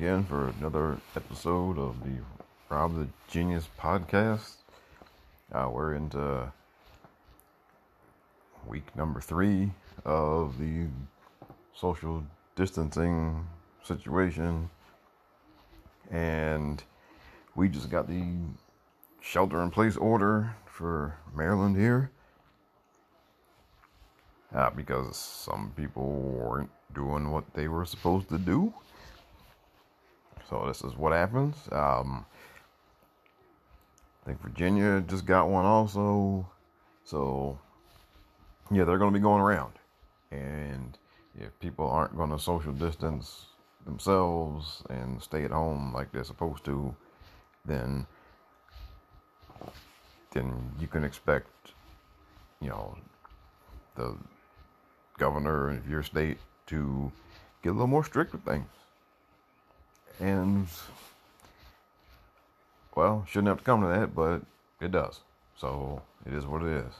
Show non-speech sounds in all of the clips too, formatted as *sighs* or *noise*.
again for another episode of the Rob the Genius podcast. Uh, we're into week number three of the social distancing situation, and we just got the shelter in place order for Maryland here uh, because some people weren't doing what they were supposed to do. So this is what happens. Um, I think Virginia just got one also. So yeah, they're going to be going around, and if people aren't going to social distance themselves and stay at home like they're supposed to, then then you can expect, you know, the governor of your state to get a little more strict with things. And, well, shouldn't have to come to that, but it does. So it is what it is.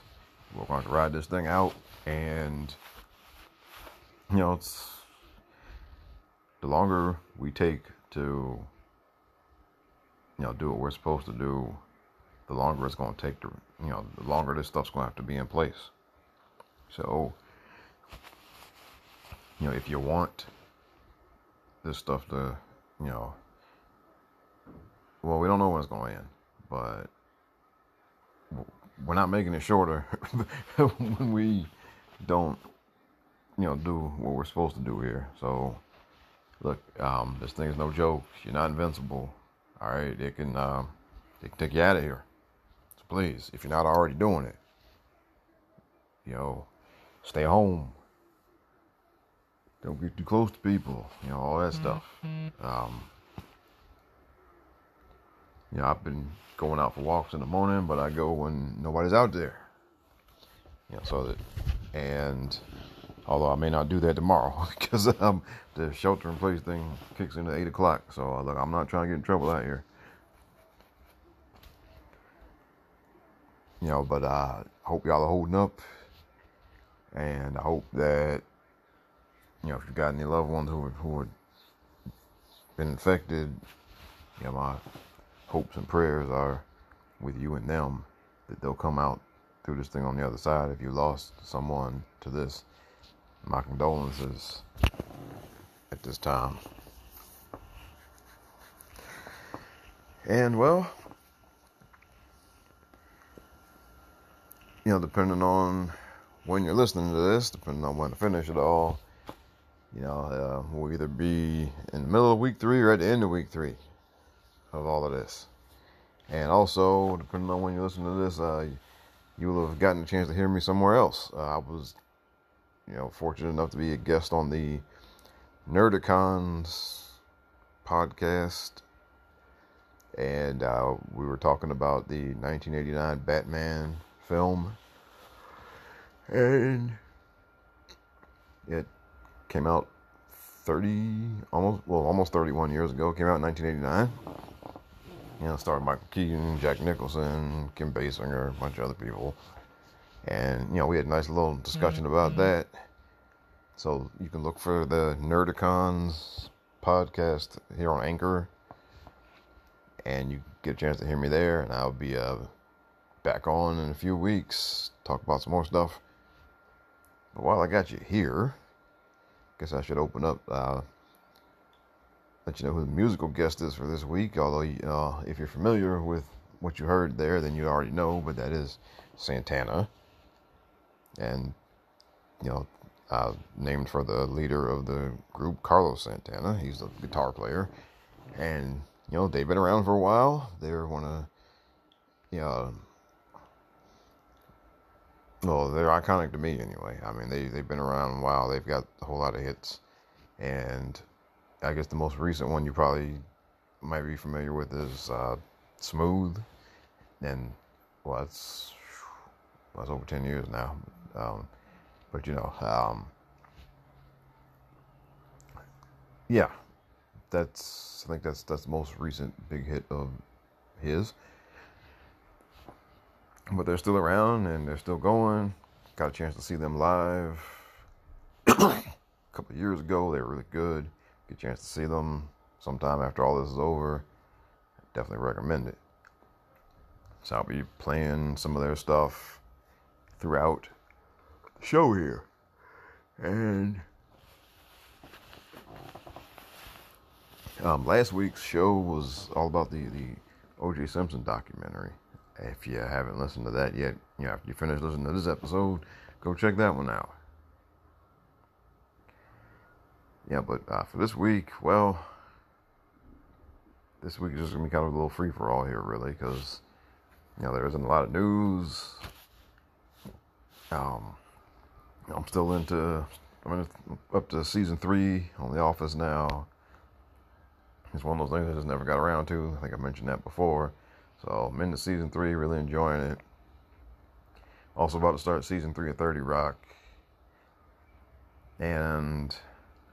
We're going to ride this thing out, and, you know, it's the longer we take to, you know, do what we're supposed to do, the longer it's going to take to, you know, the longer this stuff's going to have to be in place. So, you know, if you want this stuff to, you know, well, we don't know when it's going to end, but we're not making it shorter *laughs* when we don't, you know, do what we're supposed to do here. So, look, um, this thing is no joke. You're not invincible. All right, they can, um, they can take you out of here. So please, if you're not already doing it, you know, stay home don't get too close to people, you know, all that stuff. Um, you know, I've been going out for walks in the morning, but I go when nobody's out there. You know, so that, and although I may not do that tomorrow *laughs* because um, the shelter in place thing kicks in at 8 o'clock. So, uh, look, I'm not trying to get in trouble out here. You know, but I hope y'all are holding up. And I hope that you know, if you've got any loved ones who who have been infected, you know, my hopes and prayers are with you and them that they'll come out through this thing on the other side. If you lost someone to this, my condolences at this time. And well, you know, depending on when you're listening to this, depending on when to finish it all you know, uh, we'll either be in the middle of week three or at the end of week three of all of this. And also, depending on when you listen to this, uh, you will have gotten a chance to hear me somewhere else. Uh, I was, you know, fortunate enough to be a guest on the Nerdicons podcast. And uh, we were talking about the 1989 Batman film. And it came out 30, almost, well, almost 31 years ago. Came out in 1989. You know, starred Michael Keaton, Jack Nicholson, Kim Basinger, a bunch of other people. And, you know, we had a nice little discussion mm-hmm. about that. So you can look for the Nerdicons podcast here on Anchor. And you get a chance to hear me there. And I'll be uh, back on in a few weeks, talk about some more stuff. But while I got you here, guess I should open up, uh, let you know who the musical guest is for this week. Although, uh, if you're familiar with what you heard there, then you already know, but that is Santana. And, you know, uh, named for the leader of the group, Carlos Santana. He's the guitar player. And, you know, they've been around for a while. They're one of, you know, well, they're iconic to me anyway. I mean, they they've been around a while. They've got a whole lot of hits, and I guess the most recent one you probably might be familiar with is uh, "Smooth," and well, well, it's over ten years now. Um, but you know, um, yeah, that's I think that's that's the most recent big hit of his but they're still around and they're still going. Got a chance to see them live. *coughs* a couple years ago. They were really good. Get a chance to see them sometime after all this is over. Definitely recommend it. So I'll be playing some of their stuff throughout the show here. And um, last week's show was all about the, the O.J. Simpson documentary. If you haven't listened to that yet, you know, after you finish listening to this episode, go check that one out. Yeah, but uh, for this week, well, this week is just gonna be kind of a little free for all here, really, because you know there isn't a lot of news. Um, I'm still into. I'm up to season three on The Office now. It's one of those things I just never got around to. I think I mentioned that before. So I'm into season three, really enjoying it. Also about to start season three of 30 Rock. And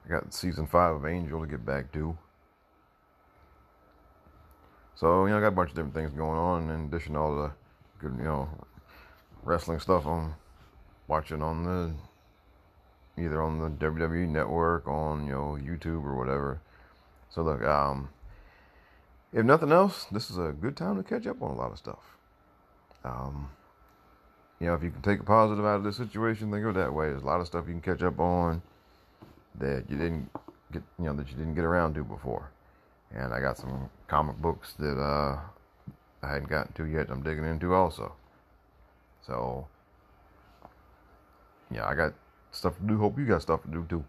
I got season five of Angel to get back to. So, you know, I got a bunch of different things going on in addition to all the good, you know, wrestling stuff I'm watching on the either on the WWE network, on, you know, YouTube or whatever. So look, um if nothing else, this is a good time to catch up on a lot of stuff. Um you know, if you can take a positive out of this situation, think of it that way. There's a lot of stuff you can catch up on that you didn't get, you know, that you didn't get around to before. And I got some comic books that uh, I hadn't gotten to yet. I'm digging into also. So, yeah, I got stuff to do. Hope you got stuff to do too.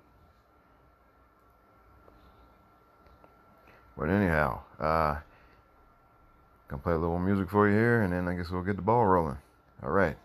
But anyhow, uh, gonna play a little music for you here, and then I guess we'll get the ball rolling. All right.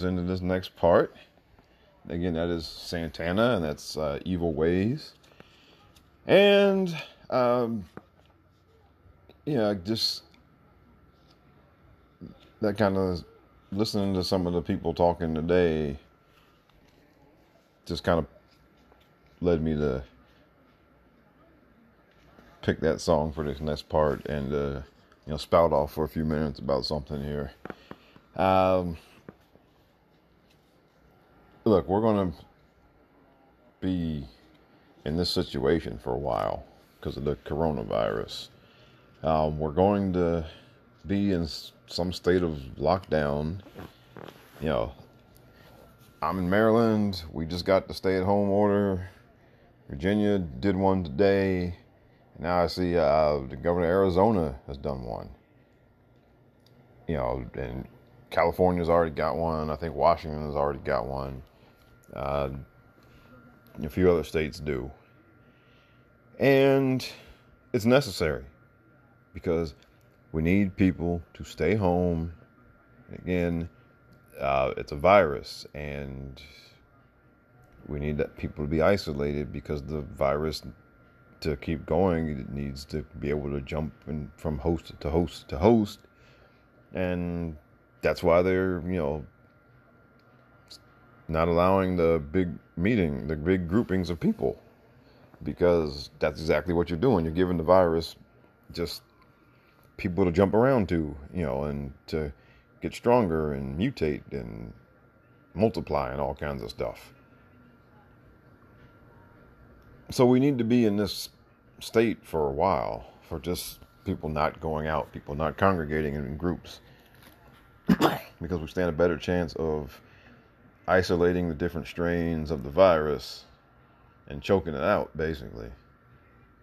Us into this next part. Again, that is Santana, and that's uh, "Evil Ways," and um, yeah, just that kind of listening to some of the people talking today, just kind of led me to pick that song for this next part and uh, you know spout off for a few minutes about something here. Um, look, we're gonna be in this situation for a while because of the coronavirus. Um, we're going to be in some state of lockdown. You know, I'm in Maryland. We just got the stay-at-home order. Virginia did one today. Now I see uh, the governor of Arizona has done one. You know, and California's already got one. I think Washington has already got one. Uh, a few other states do. And it's necessary because we need people to stay home. Again, uh, it's a virus, and we need that people to be isolated because the virus to keep going, it needs to be able to jump in from host to host to host, and that's why they're you know not allowing the big meeting, the big groupings of people, because that's exactly what you're doing. You're giving the virus just people to jump around to, you know, and to get stronger and mutate and multiply and all kinds of stuff so we need to be in this state for a while for just people not going out, people not congregating in groups, *coughs* because we stand a better chance of isolating the different strains of the virus and choking it out, basically,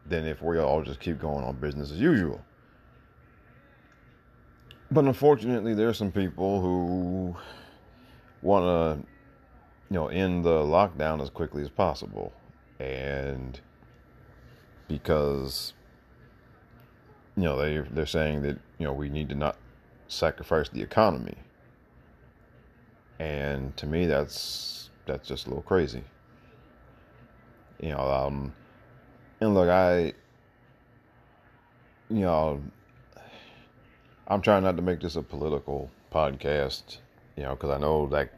than if we all just keep going on business as usual. But unfortunately, there are some people who want to, you know, end the lockdown as quickly as possible. And because, you know, they, they're saying that, you know, we need to not sacrifice the economy. And to me, that's that's just a little crazy. You know, um, and look, I, you know, I'm trying not to make this a political podcast, you know, because I know that,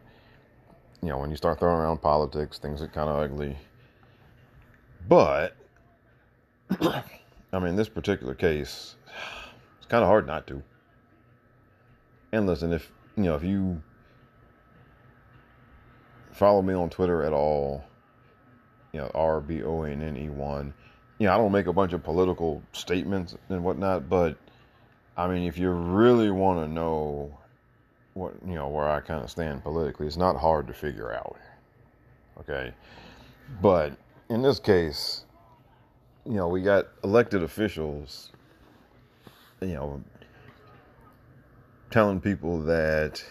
you know, when you start throwing around politics, things get kind of ugly. But, *clears throat* I mean, this particular case, it's kind of hard not to. And listen, if, you know, if you follow me on Twitter at all, you know, R B O N N E 1, you know, I don't make a bunch of political statements and whatnot, but I mean, if you really want to know what, you know, where I kind of stand politically, it's not hard to figure out. Okay. But in this case, you know, we got elected officials, you know, telling people that,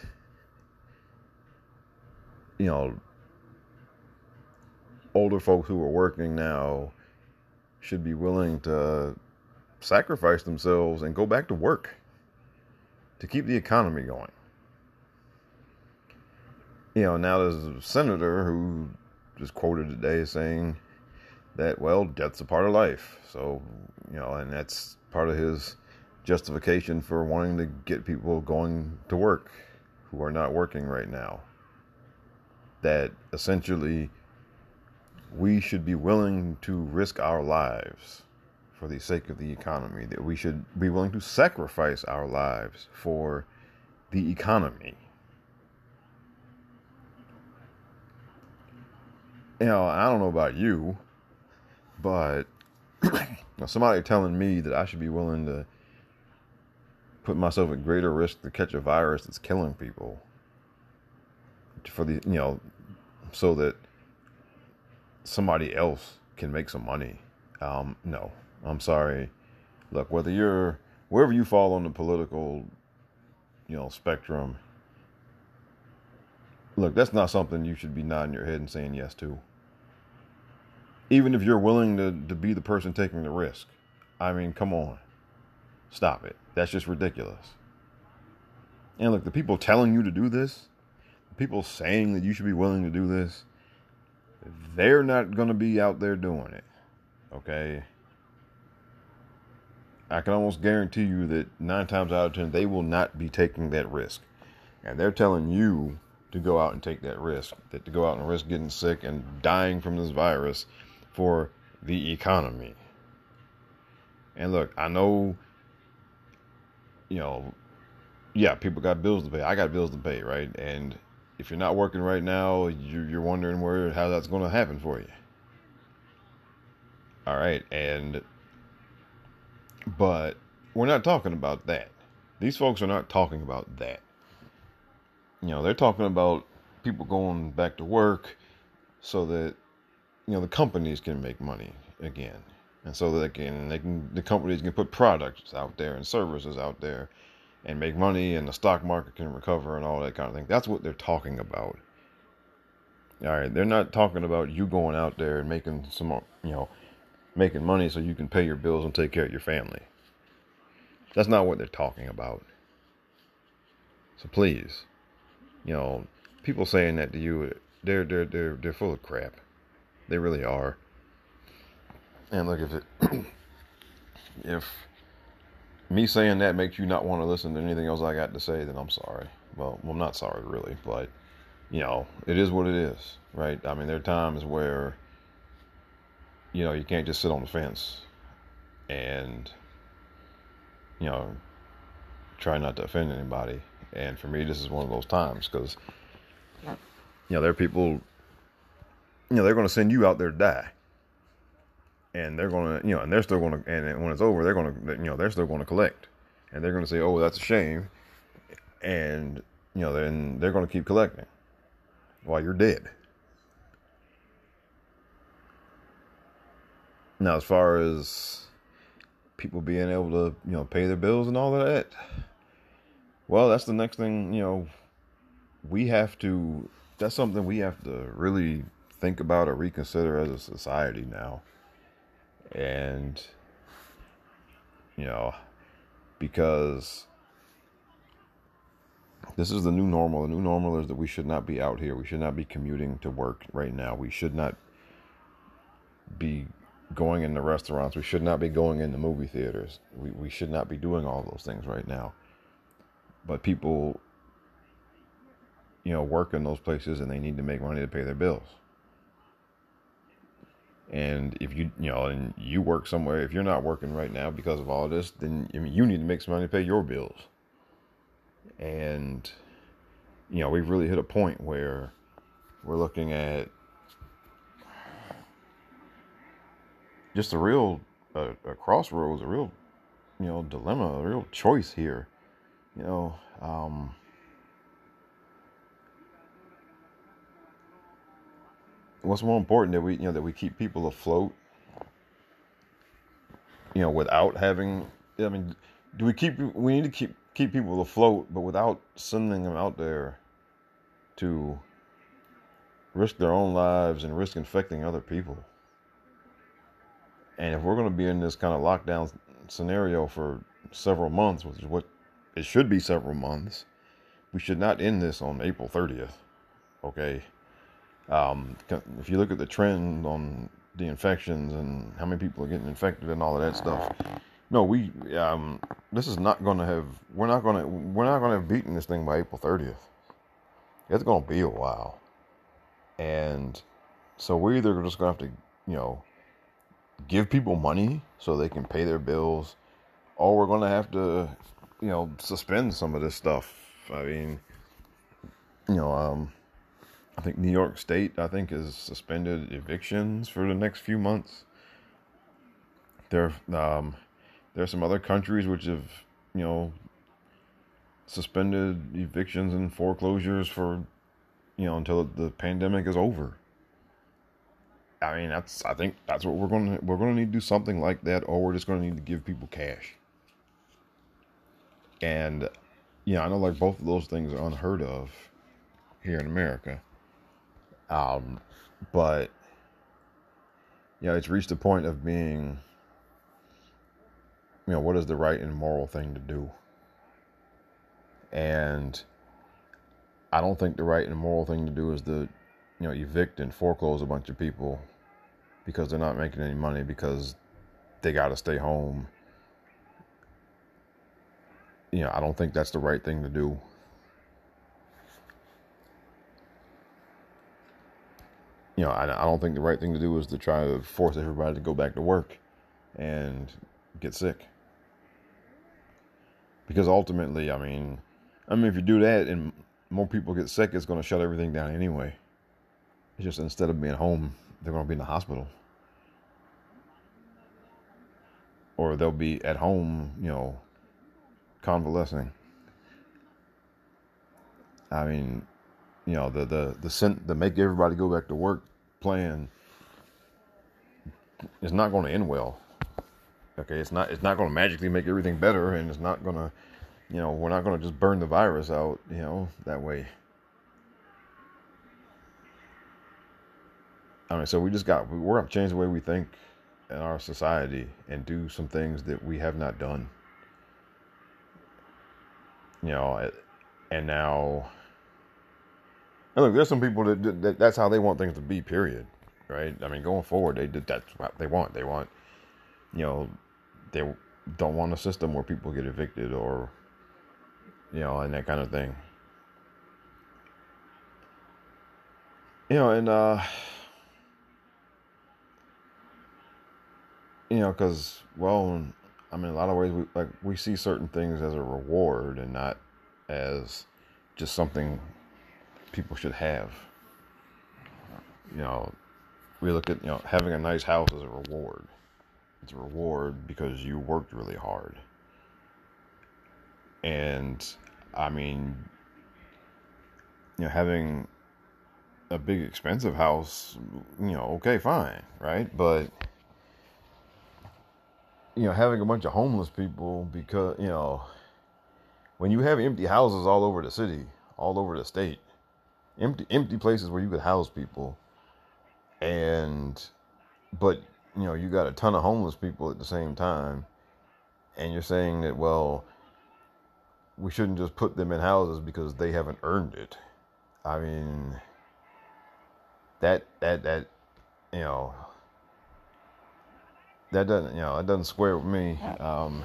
you know, older folks who are working now should be willing to sacrifice themselves and go back to work to keep the economy going. You know, now there's a senator who just quoted today saying that, well, death's a part of life. So, you know, and that's part of his justification for wanting to get people going to work who are not working right now. That essentially we should be willing to risk our lives for the sake of the economy, that we should be willing to sacrifice our lives for the economy. You know, I don't know about you, but *clears throat* somebody telling me that I should be willing to put myself at greater risk to catch a virus that's killing people for the, you know, so that somebody else can make some money. Um, no, I'm sorry. Look, whether you're wherever you fall on the political, you know, spectrum, look, that's not something you should be nodding your head and saying yes to. Even if you're willing to, to be the person taking the risk. I mean, come on. Stop it. That's just ridiculous. And look, the people telling you to do this, people saying that you should be willing to do this, they're not going to be out there doing it. Okay? I can almost guarantee you that nine times out of ten, they will not be taking that risk. And they're telling you to go out and take that risk, that to go out and risk getting sick and dying from this virus for the economy. And look, I know, you know, yeah, people got bills to pay. I got bills to pay, right? And if you're not working right now, you're wondering where how that's going to happen for you. All right, and but we're not talking about that. These folks are not talking about that. You know, they're talking about people going back to work so that you know the companies can make money again, and so that they can they can the companies can put products out there and services out there and make money, and the stock market can recover and all that kind of thing. That's what they're talking about. All right, they're not talking about you going out there and making some you know making money so you can pay your bills and take care of your family. That's not what they're talking about. So please, you know, people saying that to you, they're they're they're they're full of crap. They really are. And look, if it, *clears throat* if me saying that makes you not want to listen to anything else I got to say, then I'm sorry. Well, well, I'm not sorry really, but you know, it is what it is, right? I mean, there are times where you know, you can't just sit on the fence and, you know, try not to offend anybody. And for me, this is one of those times because, you know, there are people, you know, they're going to send you out there to die. And they're to, you know, and they're still to, and when it's over, they're to, you know, they're still to collect. And they're to say, oh, that's a shame. And, you know, then they're to keep collecting. while you're dead. Now, as far as people being able to, you know, pay their bills and all of that, well, that's the next thing, you know, we have to, that's something we have to really think about or reconsider as a society now. And, you know, because this is the new normal. The new normal is that we should not be out here. We should not be commuting to work right now. We should not be going into restaurants. We should not be going into movie theaters. We, we should not be doing all those things right now. But people, you know, work in those places and they need to make money to pay their bills. And if you, you know, and you work somewhere, if you're not working right now because of all this, then I mean, you need to make some money to pay your bills. And, you know, we've really hit a point where we're looking at just a real a, a crossroads, a real, you know, dilemma, a real choice here. You know, um, what's more important that we you know that we keep people afloat you know without having i mean do we keep we need to keep keep people afloat but without sending them out there to risk their own lives and risk infecting other people. And if we're going to be in this kind of lockdown scenario for several months which is what it should be several months we should not end this on april 30th okay um, if you look at the trend on the infections and how many people are getting infected and all of that stuff, no, we um, this is not going to have. We're not going to. We're not going to have beaten this thing by April thirtieth. It's going to be a while, and so we're either just going to have to, you know, give people money so they can pay their bills, or we're going to have to, you know, suspend some of this stuff. I mean, you know, um, I think New York State, I think, has suspended evictions for the next few months. There, um, there are some other countries which have, you know, suspended evictions and foreclosures for, you know, until the pandemic is over. I mean, that's. I think that's what we're to. We're to need to do something like that, or we're just to need to give people cash. And, yeah, I know like both of those things are unheard of here in America. Um, but you know, it's reached the point of being, you know, what is the right and moral thing to do? And I don't think the right and moral thing to do is to, you know, evict and foreclose a bunch of people because they're not making any money because they got to stay home. You know, I don't think that's the right thing to do. You know, I, I don't think the right thing to do is to try to force everybody to go back to work and get sick. Because ultimately, I mean, I mean, if you do that and more people get sick, it's going to shut everything down anyway. It's just instead of being home, they're going to be in the hospital. Or they'll be at home, you know, convalescing. I mean, you know, the the the, the make everybody go back to work plan is not going to end well. Okay, it's not it's not going to magically make everything better, and it's not going to, you know, we're not going to just burn the virus out, you know, that way. I mean, so we just got we're going to change the way we think in our society and do some things that we have not done. You know, and now and look, there's some people that, that that's how they want things to be. Period. Right. I mean, going forward, they that's what they want. They want, you know, they don't want a system where people get evicted or, you know, and that kind of thing. You know, and uh, you know, because well, I mean, a lot of ways we like we see certain things as a reward and not as just something people should have. You know, we look at, you know, having a nice house as a reward. It's a reward because you worked really hard. And I mean, you know, having a big expensive house, you know, okay, fine, right? But you know, having a bunch of homeless people because you know, when you have empty houses all over the city, all over the state, empty empty places where you could house people, and but you know, you got a ton of homeless people at the same time, and you're saying that well, we shouldn't just put them in houses because they haven't earned it. I mean, that that that you know that doesn't you know it doesn't square with me. Um,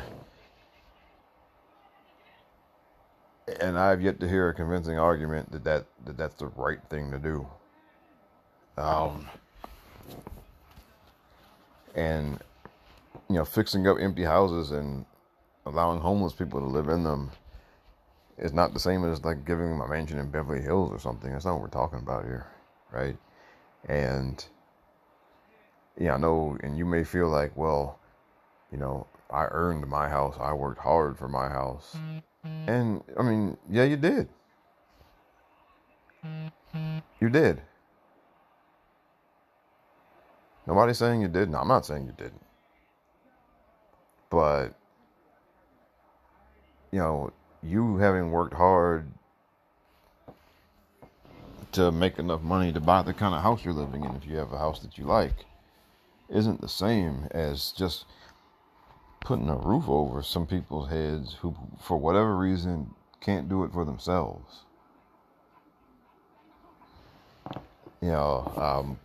and I've yet to hear a convincing argument that, that, that that's the right thing to do. Um, and you know, fixing up empty houses and allowing homeless people to live in them is not the same as like giving them a mansion in Beverly Hills or something. That's not what we're talking about here, right? And yeah, I know, and you may feel like, well, you know, I earned my house. I worked hard for my house. And I mean, yeah, you did. You did. Nobody's saying you didn't. I'm not saying you didn't. But, you know, you having worked hard to make enough money to buy the kind of house you're living in, if you have a house that you like, isn't the same as just putting a roof over some people's heads who, for whatever reason, can't do it for themselves. You know, um,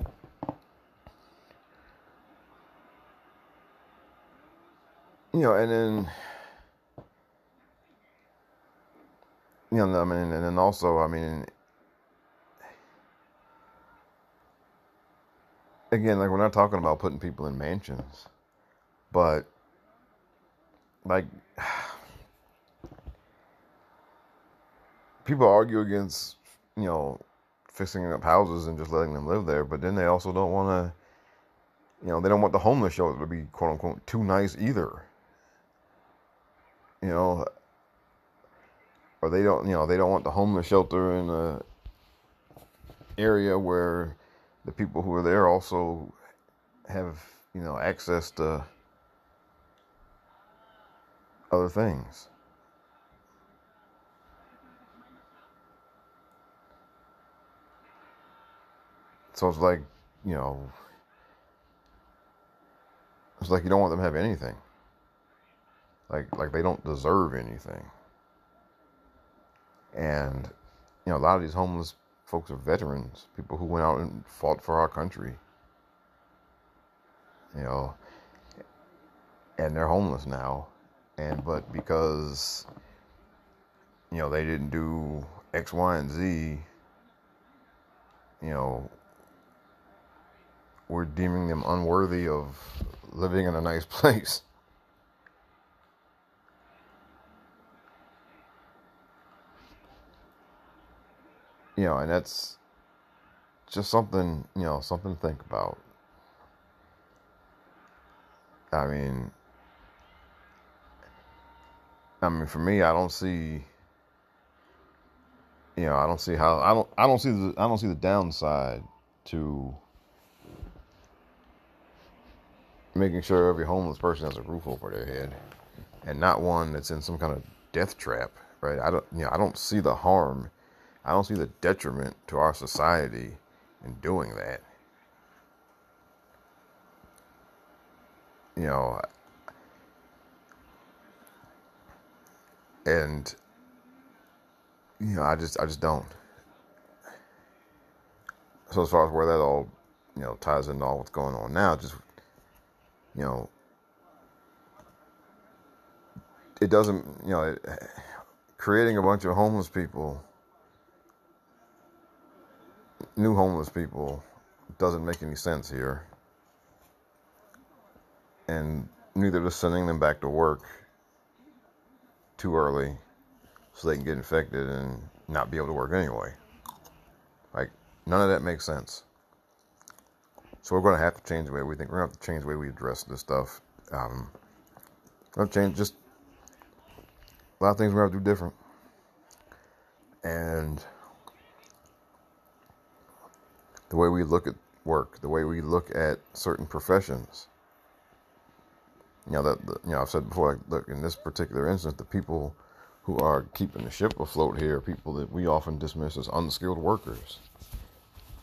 you know, and then, you know, I mean, and then also, I mean, again, like we're not talking about putting people in mansions, but like *sighs* people argue against you know fixing up houses and just letting them live there, but then they also don't want to. You know, they don't want the homeless shelter to be quote unquote too nice either. You know, or they don't. You know, they don't want the homeless shelter in a area where the people who are there also have you know access to other things. So it's like, you know, it's like you don't want them to have anything. Like like they don't deserve anything. And you know, a lot of these homeless folks are veterans, people who went out and fought for our country. You know, and they're homeless now. And but because you know, they didn't do X, Y, and Z, you know, we're deeming them unworthy of living in a nice *laughs* place. you know, and that's just something, you know, something to think about. I mean, I mean, for me, I don't see, you know, I don't see how I don't I don't see the I don't see the downside to making sure every homeless person has a roof over their head, and not one that's in some kind of death trap, right? I don't, you know, I don't see the harm I don't see the detriment to our society in doing that. You know, and you know, I just I just don't. So as far as where that all you know ties into all what's going on now, just you know, it doesn't you know it, creating a bunch of homeless people new homeless people doesn't make any sense here. And neither does sending them back to work too early so they can get infected and not be able to work anyway. Like, none of that makes sense. So we're going to have to change the way we think. We're going to have to change the way we address this stuff. Um, we're going to change just a lot of things we're going to have to do different. And the way we look at work, the way we look at certain professions. You know that you know I've said before. Like, look, in this particular instance, the people who are keeping the ship afloat here, are people that we often dismiss as unskilled workers.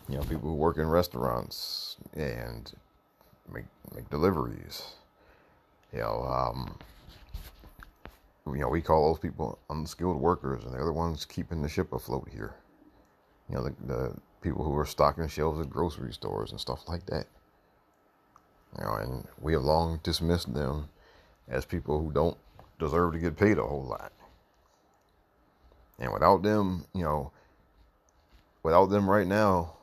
You know, people who work in restaurants and make make deliveries. You know, um, you know, we call those people unskilled workers, and they're the ones keeping the ship afloat here. You know, the, the people who are stocking shelves at grocery stores and stuff like that. You know, and we have long dismissed them as people who don't deserve to get paid a whole lot. And without them, you know, without them right now,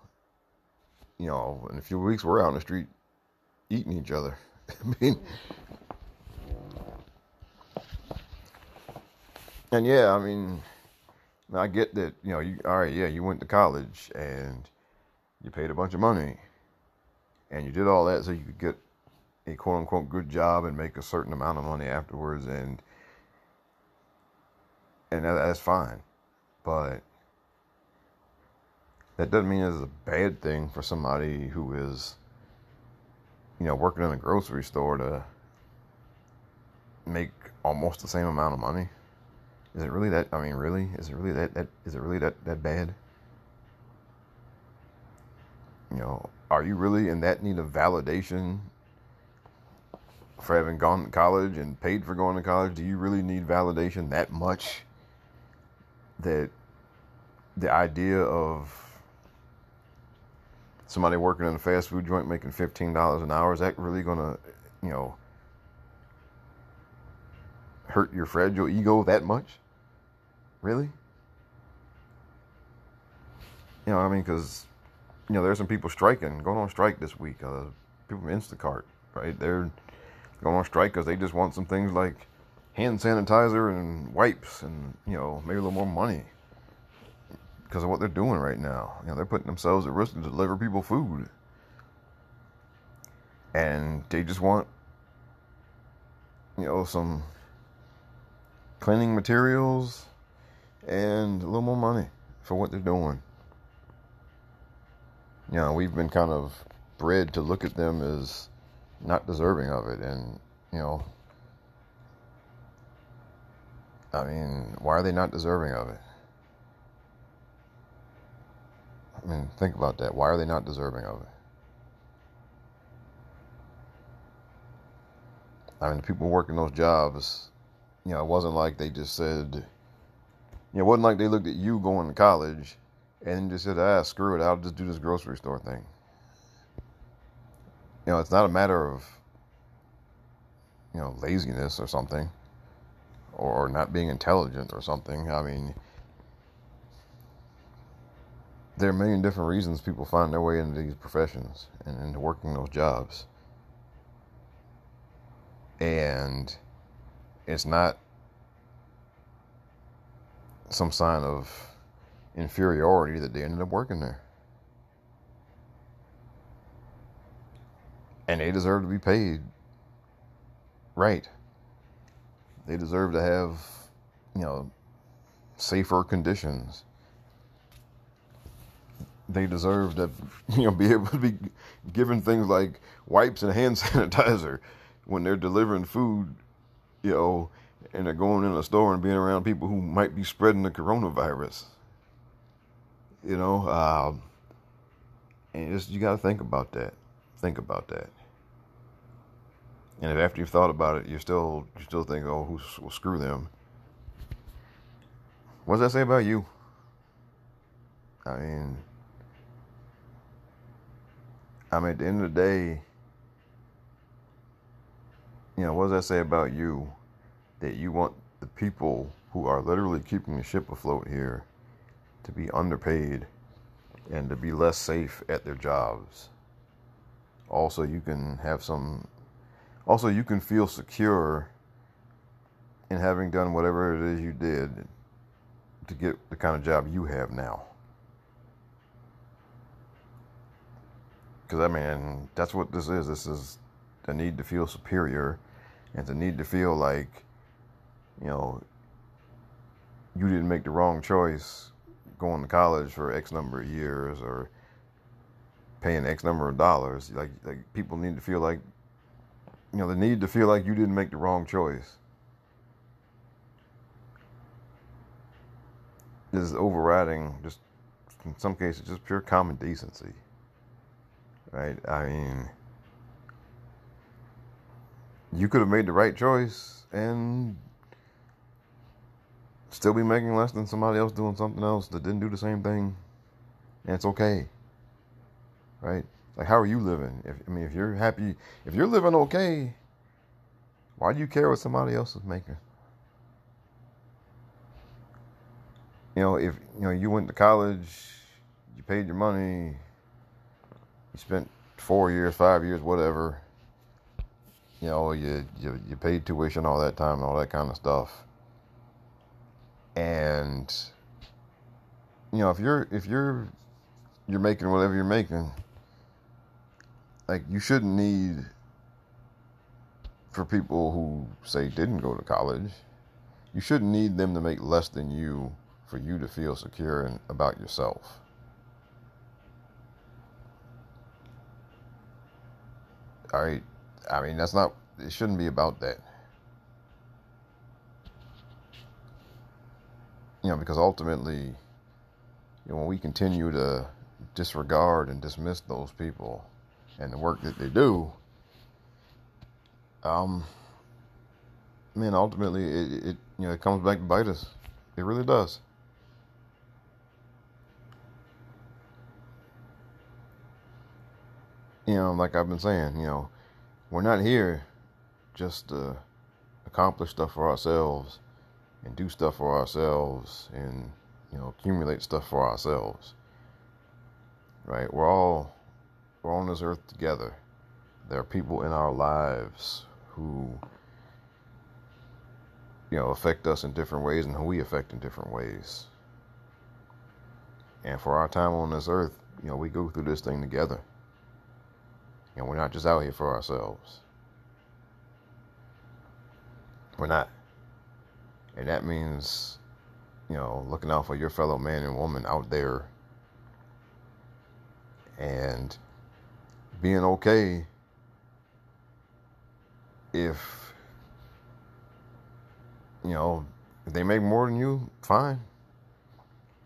you know, in a few weeks we're out in the street eating each other. *laughs* I mean, and yeah, I mean, I get that, you know, you all right, yeah, you went to college and you paid a bunch of money and you did all that so you could get a quote unquote good job and make a certain amount of money afterwards and and that, that's fine. But that doesn't mean it's a bad thing for somebody who is you know working in a grocery store to make almost the same amount of money. Is it really that? I mean, really? Is it really that? That is it really that that bad? You know, are you really in that need of validation for having gone to college and paid for going to college? Do you really need validation that much? That the idea of somebody working in a fast food joint making fifteen dollars an hour is that really gonna, you know, hurt your fragile ego that much? Really? You know, I mean, because you know, there's some people striking, going on strike this week. Uh, people from Instacart, right? They're going on strike because they just want some things like hand sanitizer and wipes, and you know, maybe a little more money because of what they're doing right now. You know, they're putting themselves at risk to deliver people food, and they just want, you know, some cleaning materials and a little more money for what they're doing. You know, we've been kind of bred to look at them as not deserving of it. And, you know, I mean, why are they not deserving of it? I mean, think about that. Why are they not deserving of it? I mean, the people working those jobs, you know, it wasn't like they just said, you know, it wasn't like they looked at you going to college and just said, ah, screw it, I'll just do this grocery store thing. You know, it's not a matter of, you know, laziness or something, or not being intelligent or something. I mean, there are a million different reasons people find their way into these professions and into working those jobs. And it's not some sign of inferiority that they ended up working there. And they deserve to be paid right. They deserve to have, you know, safer conditions. They deserve to, *laughs* you know, be able to be given things like wipes and hand *laughs* sanitizer when they're delivering food, you know, and they're going in a store and being around people who might be spreading the coronavirus. You know, um, and just you got to think about that. Think about that. And if after you've thought about it, you still you still think, oh, who's, well, screw them. What does that say about you? I mean, I mean, at the end of the day, you know, what does that say about you? that you want the people who are literally keeping the ship afloat here to be underpaid and to be less safe at their jobs. Also, you can have some, also, you can feel secure in having done whatever it is you did to get the kind of job you have now. Because, I mean, that's what this is. This is the need to feel superior and the need to feel like you know, you didn't make the wrong choice going to college for X number of years or, paying X number of dollars. Like like people need to feel like you know, the need to feel like you didn't make the wrong choice. Is overriding just in some cases just pure common decency. Right? I mean you could have made the right choice and still be making less than somebody else doing something else that didn't do the same thing. And it's okay. Right? Like how are you living? If I mean if you're happy if you're living okay, why do you care what somebody else is making? You know, if you know you went to college, you paid your money, you spent four years, five years, whatever. You know, you you, you paid tuition all that time and all that kind of stuff. And you know, if you're if you're you're making whatever you're making, like you shouldn't need for people who say didn't go to college, you shouldn't need them to make less than you for you to feel secure in, about yourself. All right, I mean that's not. It shouldn't be about that. You know, because ultimately, you know, when we continue to disregard and dismiss those people and the work that they do, um, man, ultimately, it, it you know it comes back to bite us. It really does. You know, like I've been saying, you know, we're not here just to accomplish stuff for ourselves and do stuff for ourselves and you know accumulate stuff for ourselves. Right? We're all we're on this earth together. There are people in our lives who you know affect us in different ways and who we affect in different ways. And for our time on this earth, you know, we go through this thing together. And we're not just out here for ourselves. We're not. And that means, you know, looking out for your fellow man and woman out there and being okay if you know if they make more than you, fine.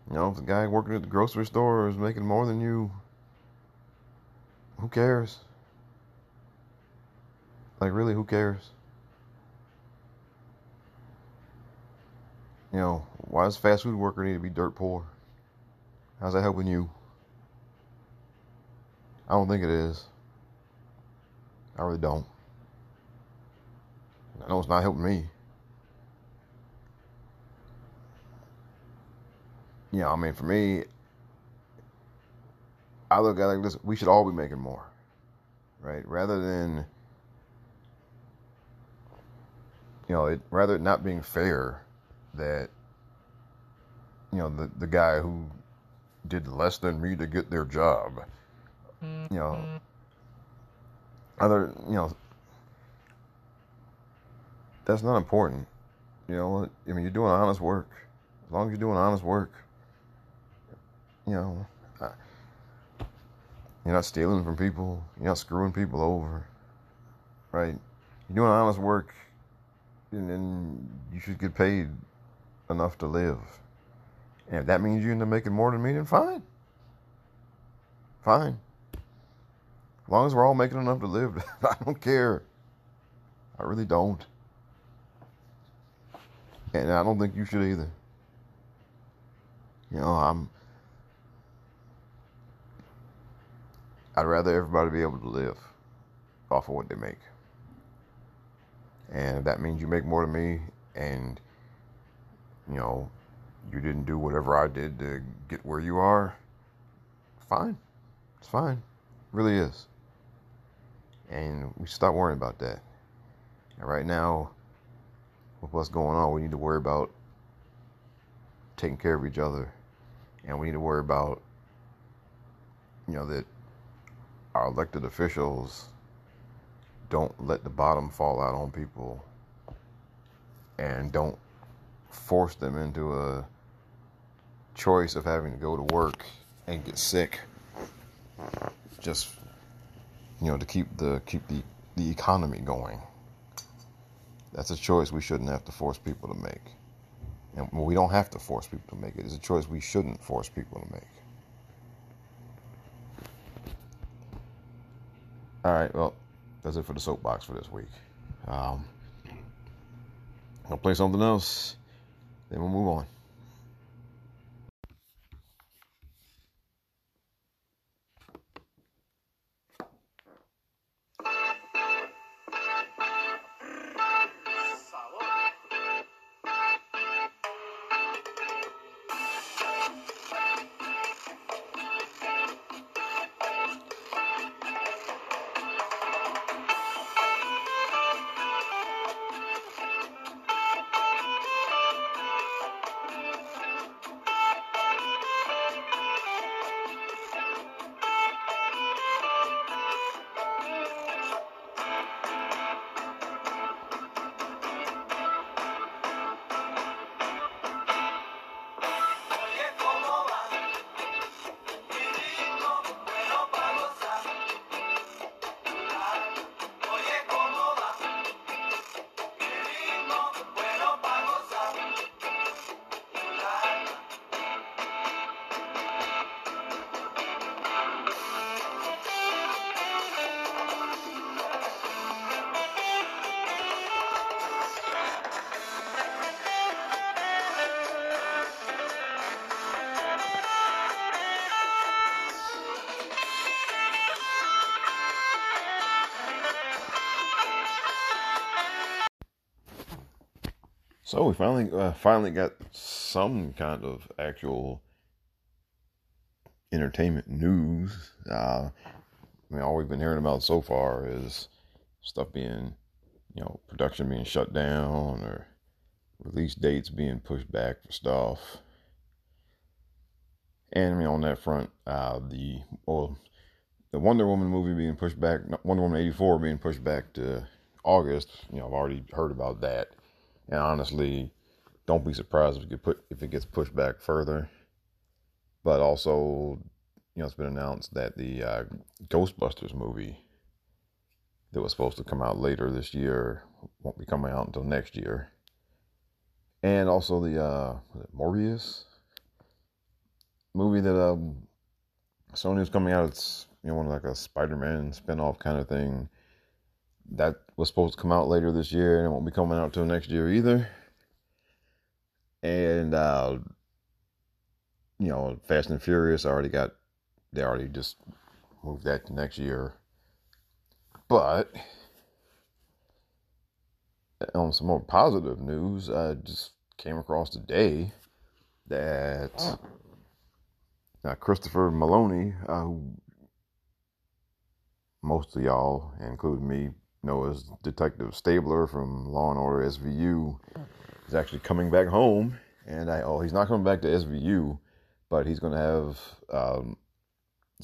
You know, if the guy working at the grocery store is making more than you, who cares? Like, really, who cares? You know, why does fast food worker need to be dirt poor? How's that helping you? I don't think it is. I really don't. I know it's not helping me. Yeah, I mean, for me, I look at it like this: we should all be making more, right? Rather than, you know, it rather not being fair that, you know, the the guy who did less than me to get their job, you know, mm-hmm. other, you know, that's not important. You know, I mean, you're doing honest work. As long as you're doing honest work, you know, you're not stealing from people. You're not screwing people over, right? You're doing honest work, and then you should get paid enough to live. And if that means you end up making more than me, then fine. Fine. As long as we're all making enough to live, *laughs* I don't care. I really don't. And I don't think you should either. You know, I'm. I'd rather everybody be able to live off of what they make. And if that means you make more than me and, you know, you didn't do whatever I did to get where you are, fine. It's fine. It really is. And we stop worrying about that. And right now, with what's going on, we need to worry about taking care of each other. And we need to worry about, you know, that our elected officials don't let the bottom fall out on people and don't force them into a choice of having to go to work and get sick just you know to keep the keep the the economy going. That's a choice we shouldn't have to force people to make. And we don't have to force people to make it. It's a choice we shouldn't force people to make. All right, well, that's it for the soapbox for this week. Um, I'll play something else, then we'll move on. So we finally uh, finally got some kind of actual entertainment news. Uh, I mean, all we've been hearing about so far is stuff being, you know, production being shut down or release dates being pushed back for stuff. And I mean, on that front, uh, the well, the Wonder Woman movie being pushed back, Wonder Woman eighty four being pushed back to August. You know, I've already heard about that and honestly, don't be surprised if it, get put, if it gets pushed back further. But also, you know, it's been announced that the uh, Ghostbusters movie that was supposed to come out later this year won't be coming out until next year. And also the uh, Morbius movie that um, Sony is coming out. It's you know one like a Spider-Man spin-off kind of thing that was supposed to come out later this year and it won't be coming out till next year either. And uh, you know, Fast and Furious already got they already just moved that to next year. But on some more positive news, I just came across today that uh, Christopher Meloni, uh, who most of y'all, including me, know as Detective Stabler from Law and Order SVU is actually coming back home, and I oh he's not coming back to SVU, but he's going to have um,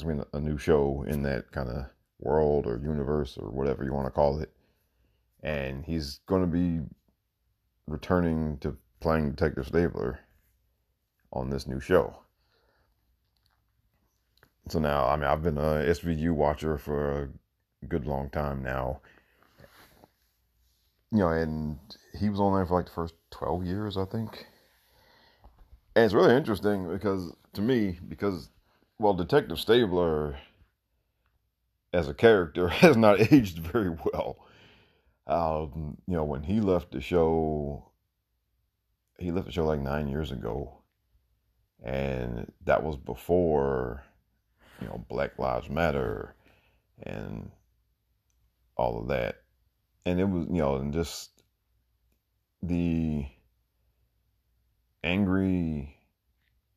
going to be a new show in that kind of world or universe or whatever you want to call it, and he's going to be returning to playing Detective Stabler on this new show. So now, I mean, I've been a SVU watcher for a good long time now, you know, and he was on there for like the first 12 years, I think. And it's really interesting because, to me, because, well, Detective Stabler as a character *laughs* has not aged very well. Um, you know, when he left the show, he left the show like nine years ago. And that was before, you know, Black Lives Matter and all of that and it was you know and just the angry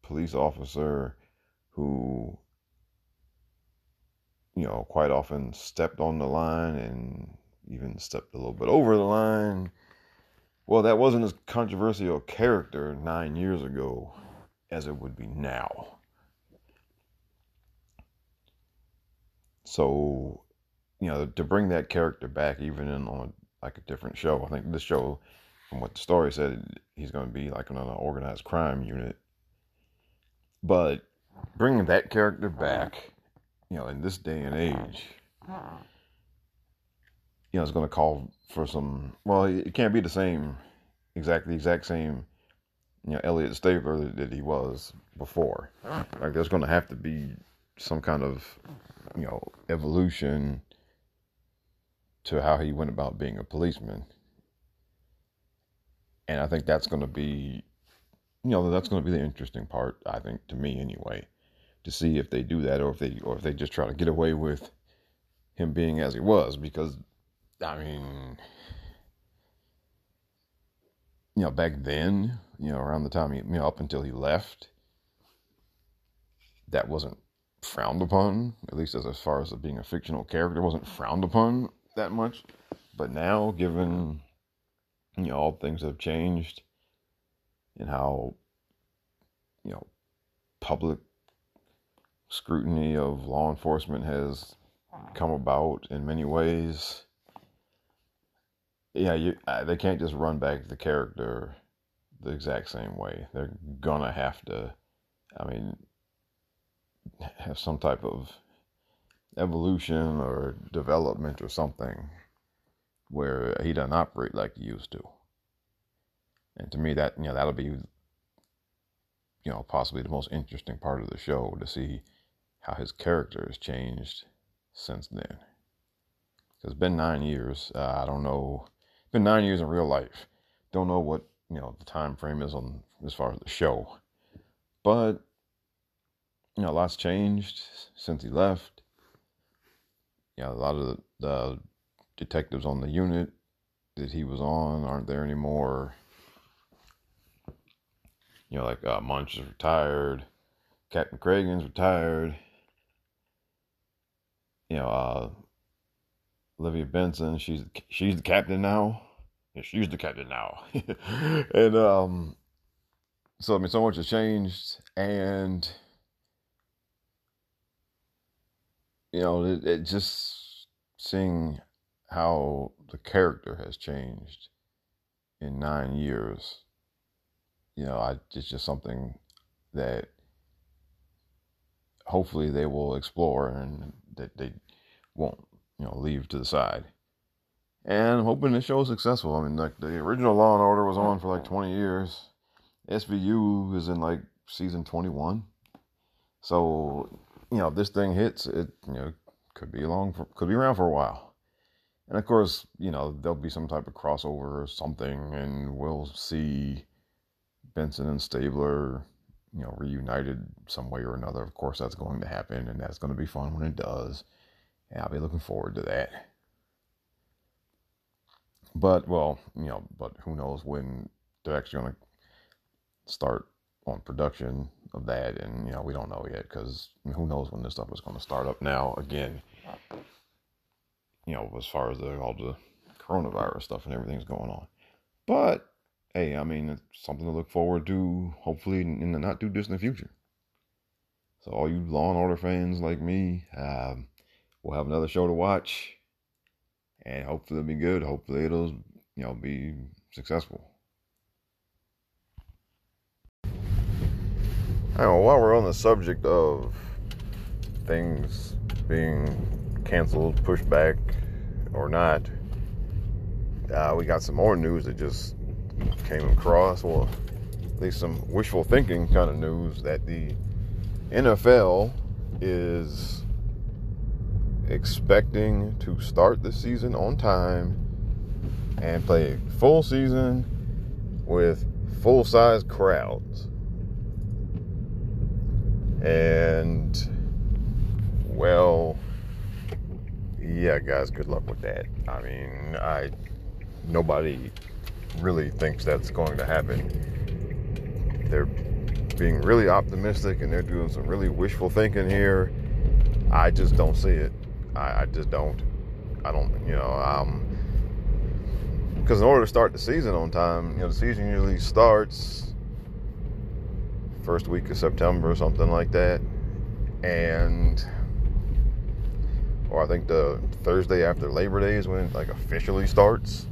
police officer who you know quite often stepped on the line and even stepped a little bit over the line. Well that wasn't as controversial a character 9 years ago as it would be now. So you know, to bring that character back, even in on like a different show. I think this show, from what the story said, he's going to be like an organized crime unit. But bringing that character back you know, in this day and age, you know, it's going to call for some. Well, it can't be the same, exactly the exact same, you know, Elliot Stabler that he was before. Like, there's going to have to be some kind of, you know, evolution to how he went about being a policeman. And I think that's going to be, you know, that's going to be the interesting part. I think to me anyway, to see if they do that or if they or if they just try to get away with him being as he was. Because, I mean, you know, back then, you know, around the time he, you know, up until he left, that wasn't frowned upon, at least as, as far as being a fictional character, wasn't frowned upon that much. But now, given you know all things have changed, and how you know public scrutiny of law enforcement has come about in many ways. Yeah, you, they can't just run back the character the exact same way. They're gonna have to, I mean, have some type of evolution or development or something where he doesn't operate like he used to. And to me, that you know that'll be you know possibly the most interesting part of the show to see how his character has changed since then. It's been nine years. Uh, I don't know. It's been nine years in real life. Don't know what you know the time frame is on as far as the show, but you know, a lot's changed since he left. You know, a lot of the, the detectives on the unit that he was on aren't there anymore. You know, like uh, Munch is retired, Captain Cragen's retired. You know, uh, Olivia Benson, she's she's the captain now. Yeah, she's the captain now. *laughs* and um, so I mean, so much has changed, and you know, it, it just seeing how the character has changed in nine years. You know, I, it's just something that hopefully they will explore and that they won't, you know, leave to the side. And I'm hoping the show is successful. I mean, like the original Law and Order was on for like 20 years. SVU is in like season 21. So you know, if this thing hits, it you know could be long for, could be around for a while. And of course, you know, there'll be some type of crossover or something, and we'll see Benson and Stabler, you know, reunited some way or another. Of course, that's going to happen, and that's going to be fun when it does. And I'll be looking forward to that. But, well, you know, but who knows when they're actually going to start on production of that, and you know we don't know yet because who knows when this stuff is going to start up now again. You know, as far as the, all the coronavirus stuff and everything's going on, but hey, I mean it's something to look forward to. Hopefully, in the not too distant future. So all you Law and Order fans like me, um, we'll have another show to watch, and hopefully it'll be good. Hopefully it'll you know be successful. While we're on the subject of things being canceled, pushed back, or not, uh, we got some more news that just came across. Well, at least some wishful thinking kind of news that the NFL is expecting to start the season on time and play full season with full size crowds. And, well, yeah, guys, good luck with that. I mean, I nobody really thinks that's going to happen. They're being really optimistic and they're doing some really wishful thinking here. I just don't see it. I, I just don't. I don't, you know, um, because in order to start the season on time, you know, the season usually starts first week of September or something like that. And or I think the Thursday after Labor Day is when it like officially starts.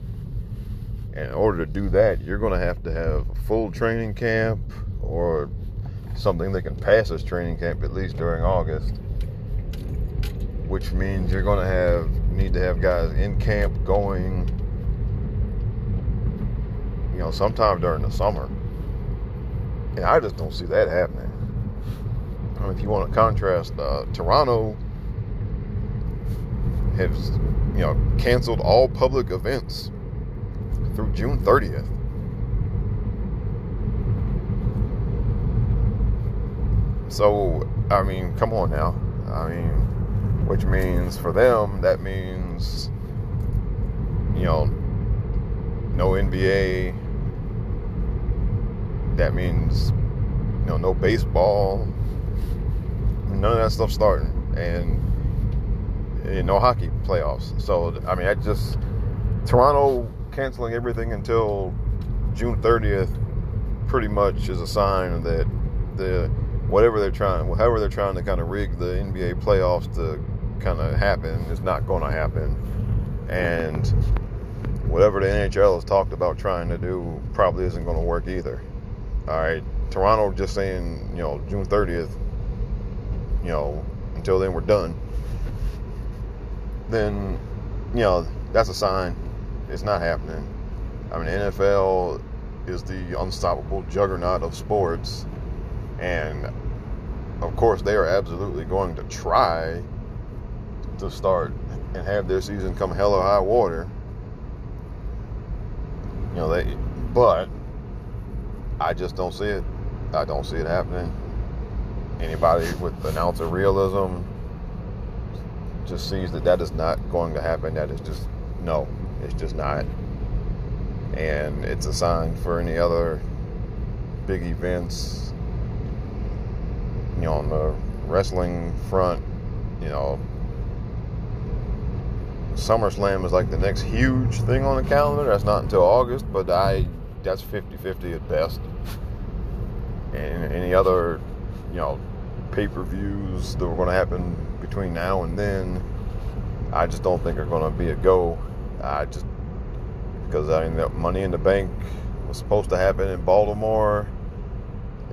And in order to do that, you're going to have to have a full training camp or something that can pass as training camp at least during August. which means you're going to have need to have guys in camp going you know sometime during the summer and i just don't see that happening. I mean, if you want to contrast uh, toronto has you know canceled all public events through june 30th so i mean come on now. I mean which means for them that means you know no NBA that means you know no baseball none of that stuff starting and, and no hockey playoffs so I mean I just Toronto canceling everything until June 30th pretty much is a sign that the whatever they're trying however they're trying to kind of rig the NBA playoffs to kind of happen is not going to happen. And whatever the NHL has talked about trying to do probably isn't going to work either. All right, Toronto just saying, you know, June 30th, you know, until then we're done. Then, you know, that's a sign it's not happening. I mean, NFL is the unstoppable juggernaut of sports. And of course, they are absolutely going to try to start and have their season come hell or high water. You know, they, but I just don't see it. I don't see it happening. Anybody with an ounce of realism just sees that that is not going to happen. That is just, no, it's just not. And it's a sign for any other big events, you know, on the wrestling front, you know, SummerSlam is like the next huge thing on the calendar. That's not until August, but I that's 50-50 at best. And any other, you know, pay-per-views that were going to happen between now and then, I just don't think are going to be a go. I just because I mean, the Money in the Bank was supposed to happen in Baltimore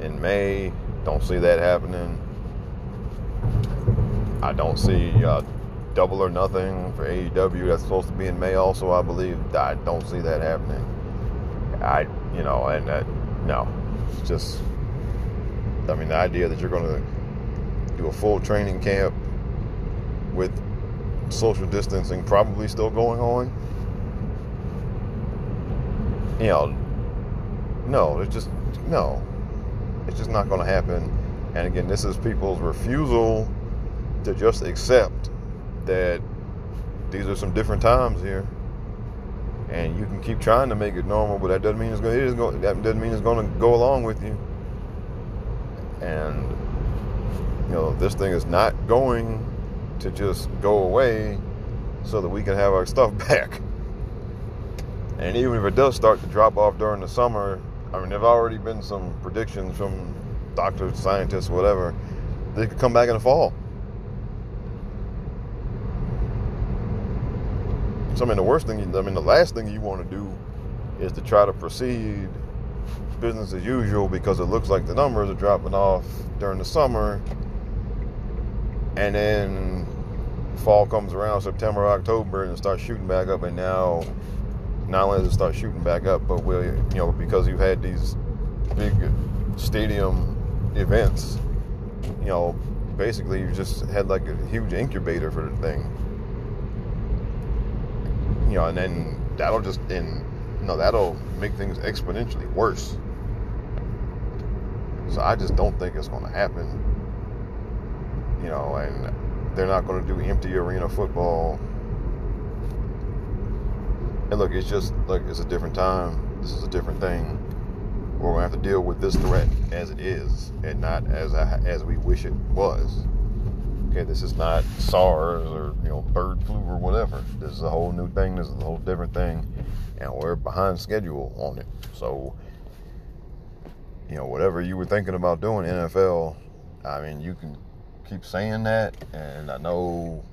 in May. Don't see that happening. I don't see uh, double or nothing for AEW. That's supposed to be in May, also, I believe. I don't see that happening. I, you know, and uh, no, it's just, I mean, the idea that you're going to do a full training camp with social distancing probably still going on. You know, no, it's just, no, it's just not going to happen. And again, this is people's refusal to just accept that these are some different times here, and you can keep trying to make it normal, but that doesn't mean it's going. It is going. That doesn't mean it's going to go along with you. And you know, this thing is not going to just go away so that we can have our *laughs* stuff back. And even if it does start to drop off during the summer, I mean, there's already been some predictions from doctors, scientists, whatever. They could come back in the fall. So I mean, the worst thing, I mean, the last thing you want to do is to try to proceed business as usual because it looks like the numbers are dropping off during the summer, and then fall comes around, September, October, and it starts shooting back up, and now not only does it start shooting back up, but we, you know, because you've had these big stadium events, you know, basically you just had like a huge incubator for the thing. You know, and then that'll just and you know that'll make things exponentially worse. So I just don't think it's going to happen. You know, and they're not going to do empty arena football. And look, it's just like it's a different time. This is a different thing. We're going to have to deal with this threat as it is, and not as I, as we wish it was. Okay, this is not SARS or you know bird flu or whatever. This is a whole new thing. This is a whole different thing, and we're behind schedule on it. So, you know, whatever you were thinking about doing NFL, I mean, you can keep saying that, and I know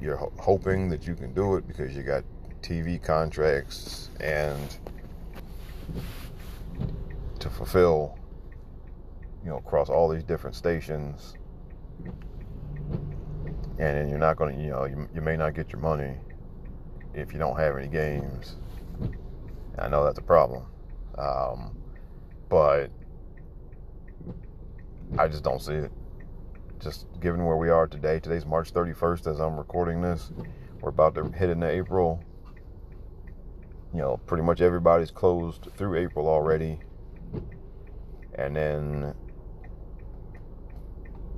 you're ho- hoping that you can do it because you got TV contracts and to fulfill, you know, across all these different stations and then you're not going to, you know, you, you may not get your money if you don't have any games. I know that's a problem, um, but I just don't see it. Just given where we are today, today's March 31st as I'm recording this. We're about to hit into April. You know, pretty much everybody's closed through April already. And then,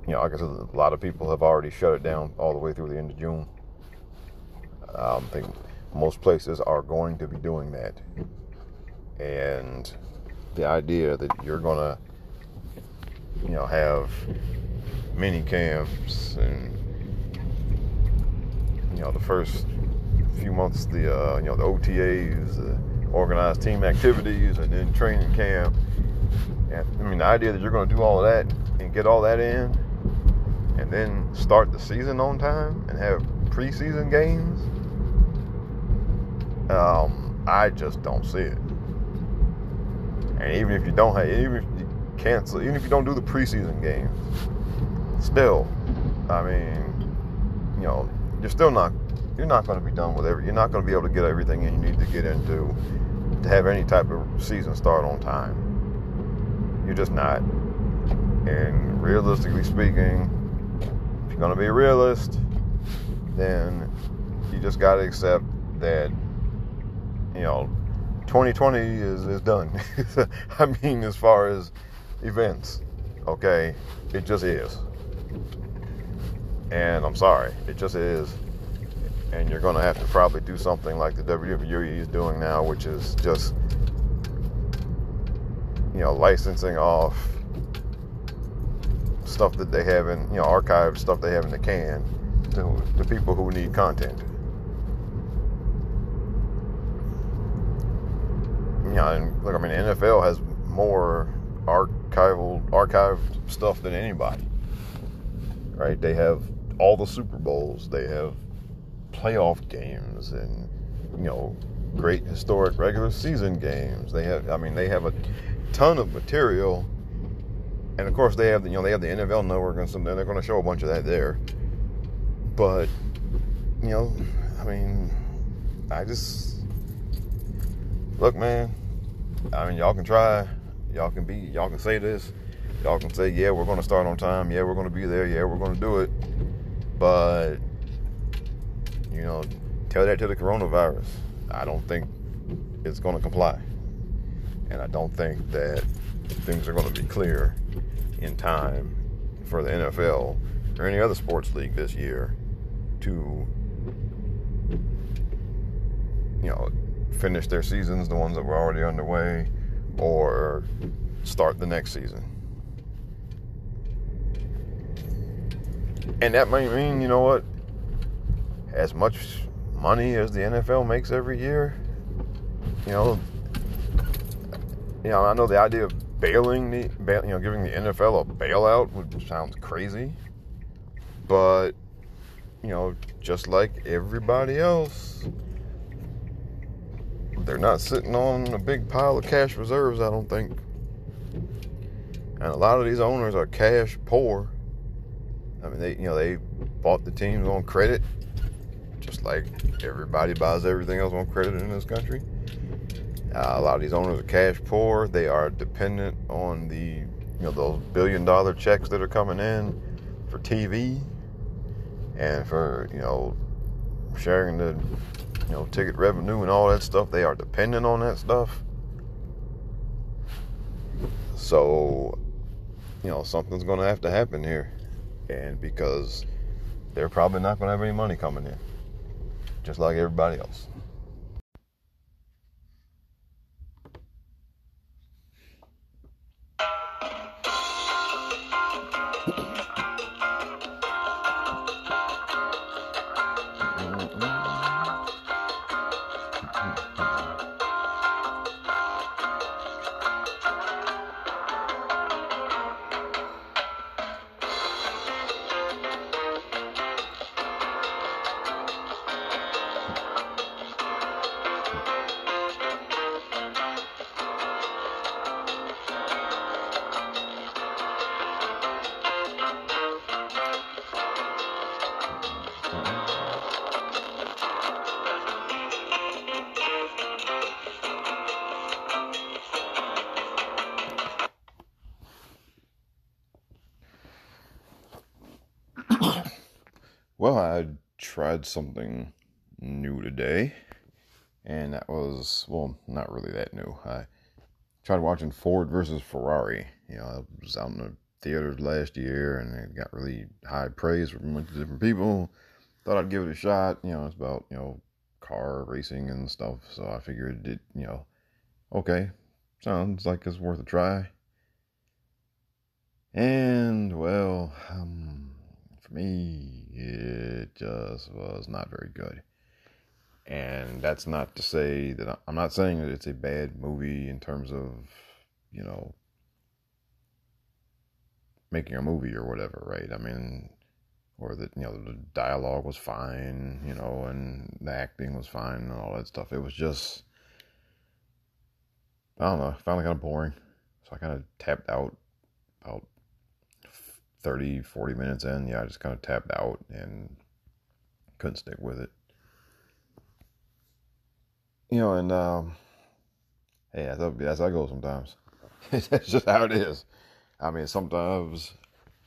you know, like I said, a lot of people have already shut it down all the way through the end of June. Um, I think most places are going to be doing that. And the idea that you're going to, you know, have mini camps and, you know, the first few months, the, uh, you know, the OTAs, the organized team activities, and then training camp. And I mean, the idea that you're going to do all of that and get all that in and then start the season on time and have preseason games um, I just don't see it. And even if you don't have, even if you cancel, even if you don't do the preseason games, still, I mean, you know, you're still not, you're not going to be done with every, you're not going to be able to get everything you need to get into to have any type of season start on time. You're just not. And realistically speaking, if you're going to be a realist, then you just got to accept that you know, 2020 is, is done. *laughs* I mean, as far as events, okay, it just is. And I'm sorry, it just is. And you're going to have to probably do something like the WWE is doing now, which is just, you know, licensing off stuff that they have in, you know, archived stuff they have in the can to the people who need content. You know, look, I mean, NFL has more archival archived stuff than anybody. Right? They have all the Super Bowls. They have playoff games and you know great historic regular season games. They have, I mean, they have a ton of material, and of course they have, the, you know, they have the NFL Network and something. They're going to show a bunch of that there. But you know, I mean, I just look, man. I mean, y'all can try. Y'all can be. Y'all can say this. Y'all can say, yeah, we're going to start on time. Yeah, we're going to be there. Yeah, we're going to do it. But you know, tell that to the coronavirus. I don't think it's going to comply, and I don't think that things are going to be clear in time for the NFL or any other sports league this year to you know finish their seasons, the ones that were already underway, or start the next season. And that might mean, you know what, as much money as the NFL makes every year, you know, you know, I know the idea of bailing the, you know, giving the NFL a bailout would sound crazy, but you know, just like everybody else, they're not sitting on a big pile of cash reserves, I don't think. And a lot of these owners are cash poor. I mean, they you know they bought the teams on credit, just like everybody buys everything else on credit in this country. Uh, a lot of these owners are cash poor. They are dependent on the you know those billion dollar checks that are coming in for TV and for you know sharing the you know, ticket revenue and all that stuff. They are dependent on that stuff. So, you know, something's going to have to happen here. And because they're probably not going to have any money coming in, just like everybody else. Something new today, and that was, well, not really that new. I tried watching Ford versus Ferrari. You know, I was out in the theaters last year, and it got really high praise from a bunch of different people. Thought I'd give it a shot. You know, it's about, you know, car racing and stuff, so I figured it, you know, okay, sounds like it's worth a try. And, well, um, me, it just was not very good. And that's not to say that I'm not saying that it's a bad movie in terms of, you know, making a movie or whatever, right? I mean, or that, you know, the dialogue was fine, you know, and the acting was fine and all that stuff. It was just, I don't know, it kind of boring. So I kind of tapped out about 30, 40 minutes in. Yeah, I just kind of tapped out and couldn't stick with it. You know, and um, hey, that's, that's how I go sometimes. *laughs* that's just how it is. I mean, sometimes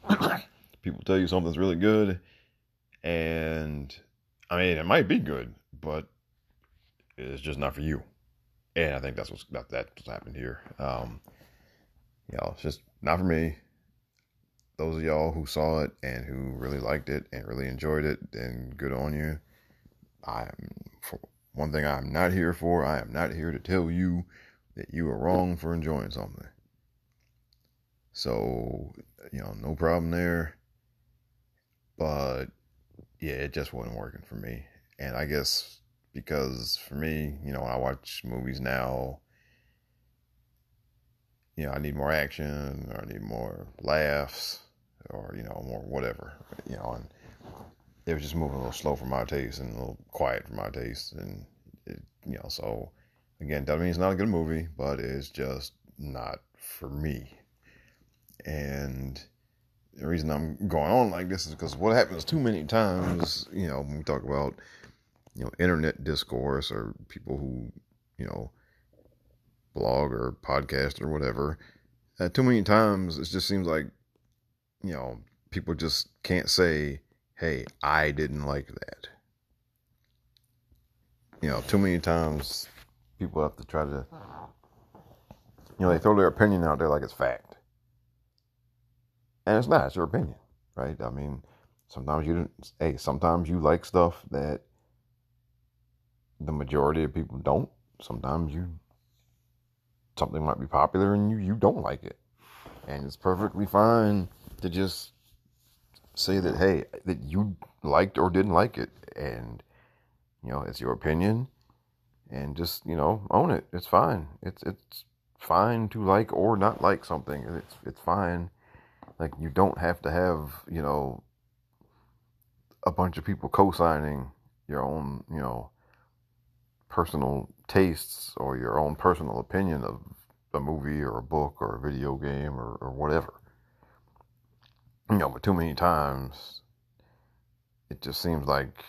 *coughs* people tell you something's really good, and I mean, it might be good, but it's just not for you. And I think that's what's that, that's what's happened here. Um, you know, it's just not for me. Those of y'all who saw it and who really liked it and really enjoyed it, then good on you. I'm for one thing I'm not here for. I am not here to tell you that you are wrong for enjoying something. So, you know, no problem there. But yeah, it just wasn't working for me. And I guess because for me, you know, I watch movies now, you know, I need more action or I need more laughs or, you know, more whatever, you know, and it was just moving a little slow for my taste and a little quiet for my taste. And, it, you know, so again, doesn't mean it's not a good movie, but it's just not for me. And, the reason I'm going on like this is because what happens too many times, you know, when we talk about, you know, internet discourse or people who, you know, blog or podcast or whatever, uh, too many times it just seems like, you know, people just can't say, hey, I didn't like that. You know, too many times people have to try to, you know, they throw their opinion out there like it's fact and it's not. It's your opinion, right? I mean, sometimes you hey, sometimes you like stuff that the majority of people don't. Sometimes you something might be popular and you you don't like it, and it's perfectly fine to just say that hey that you liked or didn't like it, and you know it's your opinion, and just you know own it. It's fine. It's it's fine to like or not like something. It's it's fine like you don't have to have, you know, a bunch of people co-signing your own, you know, personal tastes or your own personal opinion of a movie or a book or a video game or, or whatever. You know, but too many times it just seems like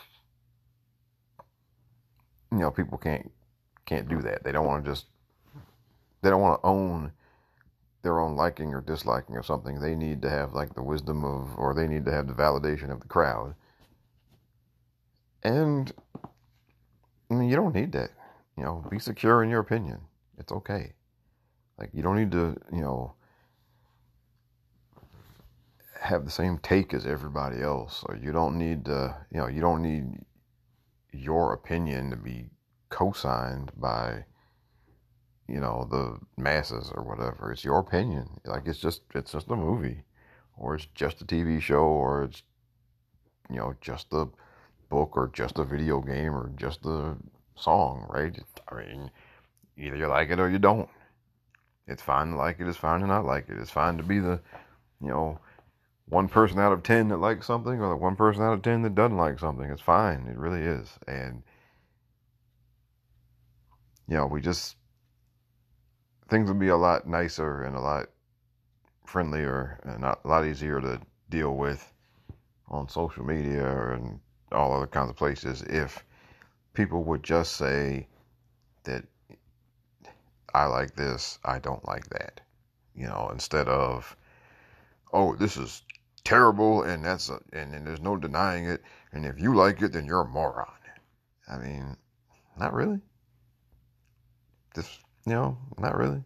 you know people can't can't do that. They don't want to just they don't want to own their own liking or disliking of something, they need to have like the wisdom of, or they need to have the validation of the crowd. And I mean, you don't need that. You know, be secure in your opinion. It's okay. Like you don't need to, you know, have the same take as everybody else, or you don't need to, you know, you don't need your opinion to be co-signed by you know the masses or whatever. It's your opinion. Like it's just it's just a movie, or it's just a TV show, or it's you know just a book, or just a video game, or just a song, right? I mean, either you like it or you don't. It's fine to like it. It's fine to not like it. It's fine to be the you know one person out of ten that likes something, or the one person out of ten that doesn't like something. It's fine. It really is, and you know we just things would be a lot nicer and a lot friendlier and a lot easier to deal with on social media and all other kinds of places if people would just say that I like this, I don't like that. You know, instead of, oh, this is terrible and that's a, and, and there's no denying it and if you like it, then you're a moron. I mean, not really. Just you know, not really.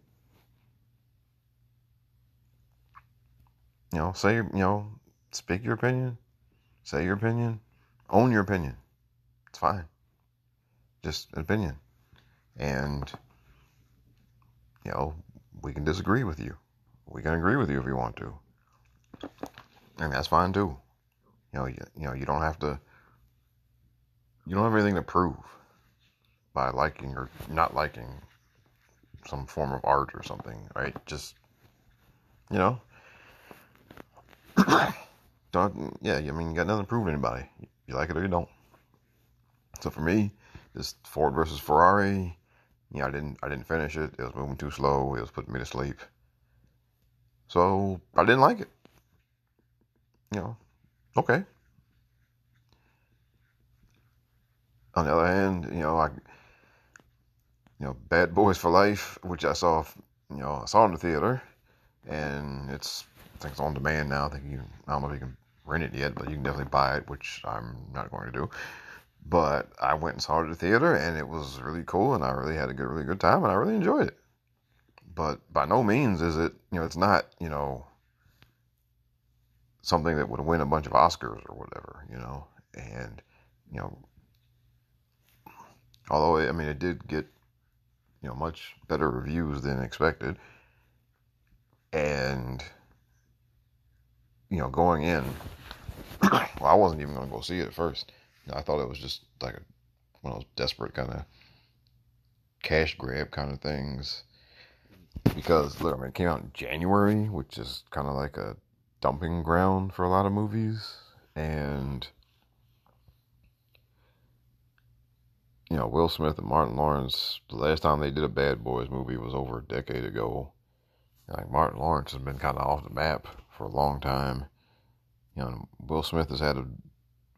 You know, say you know, speak your opinion, say your opinion, own your opinion. It's fine. Just an opinion, and you know, we can disagree with you. We can agree with you if you want to, and that's fine too. You know, you, you know, you don't have to. You don't have anything to prove by liking or not liking some form of art or something, right? Just you know, *coughs* don't. Yeah, I mean, you got nothing to prove to anybody. You like it or you don't. So for me, this Ford versus Ferrari. You know, I didn't. I didn't finish it. It was moving too slow. It was putting me to sleep. So I didn't like it. You know, okay. On the other hand, you know, I, you know, Bad Boys for Life, which I saw, you know, I saw in the theater, and it's, I think it's on demand now. I think you, I don't know if you can rent it yet, but you can definitely buy it, which I'm not going to do. But I went and saw it at the theater, and it was really cool, and I really had a good, really good time, and I really enjoyed it. But by no means is it, you know, it's not, you know, something that would win a bunch of Oscars or whatever, you know. And, you know, although, I mean, it did get, you know, much better reviews than expected. And, you know, going in, *coughs* well, I wasn't even going to go see it at first. I thought it was just like a, one of those desperate kind of cash grab kind of things. Because, look, I mean, it came out in January, which is kind of like a dumping ground for a lot of movies. And, you know, Will Smith and Martin Lawrence, the last time they did a Bad Boys movie was over a decade ago. Like, Martin Lawrence has been kind of off the map for a long time. You know, Will Smith has had a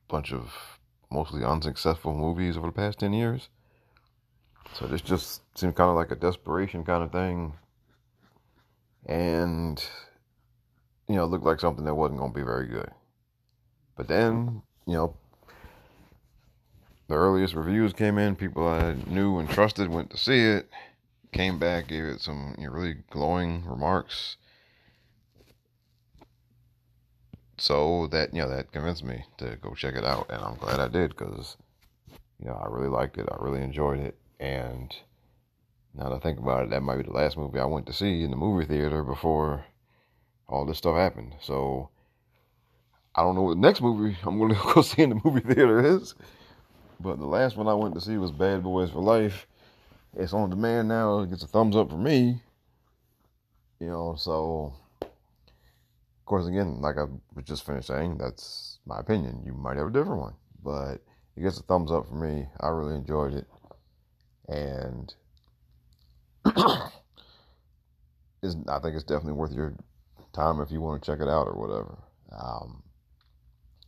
bunch of mostly unsuccessful movies over the past 10 years. So this just seemed kind of like a desperation kind of thing. And you know, looked like something that wasn't going to be very good. But then, you know, the earliest reviews came in, people I knew and trusted went to see it, came back, gave it some you know, really glowing remarks. So that, you know, that convinced me to go check it out. And I'm glad I did because, you know, I really liked it. I really enjoyed it. And now that I think about it, that might be the last movie I went to see in the movie theater before all this stuff happened. So I don't know what the next movie *laughs* I'm going *laughs* to go see in the movie theater is. But the last one I went to see was Bad Boys for Life. It's on demand now. It gets a thumbs up for me. You know, so of course, again, like I was just finished saying, that's my opinion. You might have a different one, but it gets a thumbs up for me. I really enjoyed it, and *coughs* I think it's definitely worth your time if you want to check it out or whatever. Um,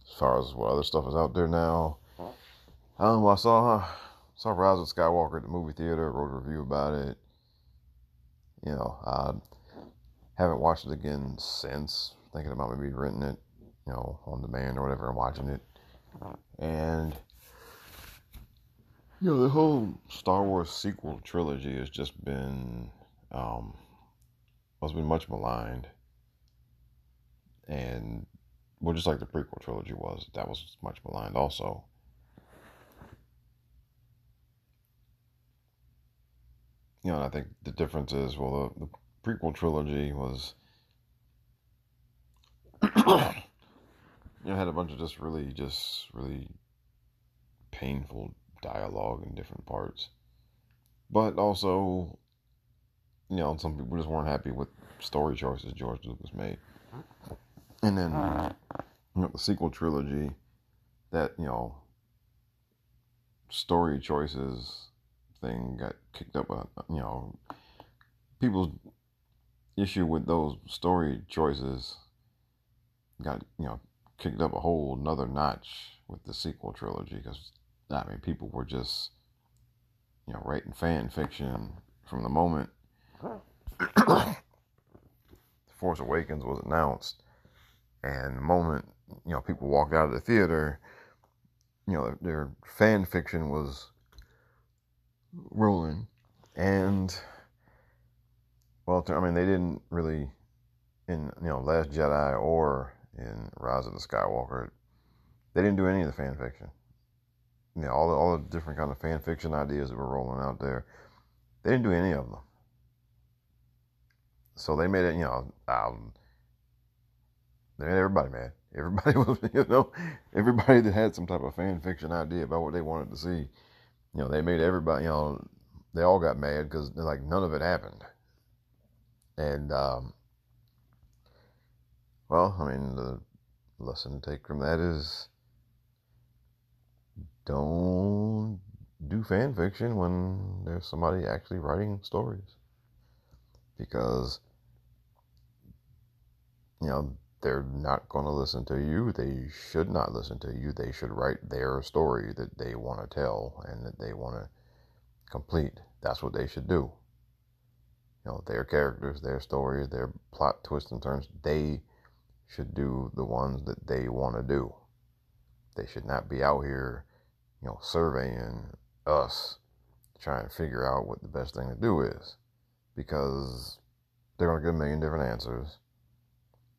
as far as what other stuff is out there now, um, I saw saw Rise of Skywalker at the movie theater. Wrote a review about it. You know, I haven't watched it again since. Thinking about maybe renting it, you know, on demand or whatever, and watching it. And you know, the whole Star Wars sequel trilogy has just been um, has been much maligned and well, just like the prequel trilogy was, that was much maligned also. You know, I think the difference is, well, the, the prequel trilogy was, *coughs* you know, had a bunch of just really, just really painful dialogue in different parts, but also, you know, some people just weren't happy with story choices George Lucas made. And then you know, the sequel trilogy, that you know, story choices thing got kicked up. With, you know, people's issue with those story choices got you know kicked up a whole another notch with the sequel trilogy because I mean people were just you know writing fan fiction from the moment *coughs* Force Awakens was announced and the moment, you know, people walked out of the theater, you know, their, fan fiction was rolling, and well, I mean, they didn't really in you know Last Jedi or in Rise of the Skywalker. They didn't do any of the fan fiction. You know, all the, all the different kind of fan fiction ideas that were rolling out there. They didn't do any of them. So they made it, you know, everybody mad. *laughs* Everybody was, you know, everybody that had some type of fan fiction idea about what they wanted to see, you know, they made everybody, you know, they all got mad because like none of it happened. And, um, well, I mean, the lesson to take from that is don't do fan fiction when there's somebody actually writing stories. Because, you know, they're not going to listen to you. They should not listen to you. They should write their story that they want to tell and that they want to complete. That's what they should do. You know, their characters, their stories, their plot twists and turns, they should do the ones that they want to do. They should not be out here, you know, surveying us, trying to figure out what the best thing to do is. Because they're going to get a million different answers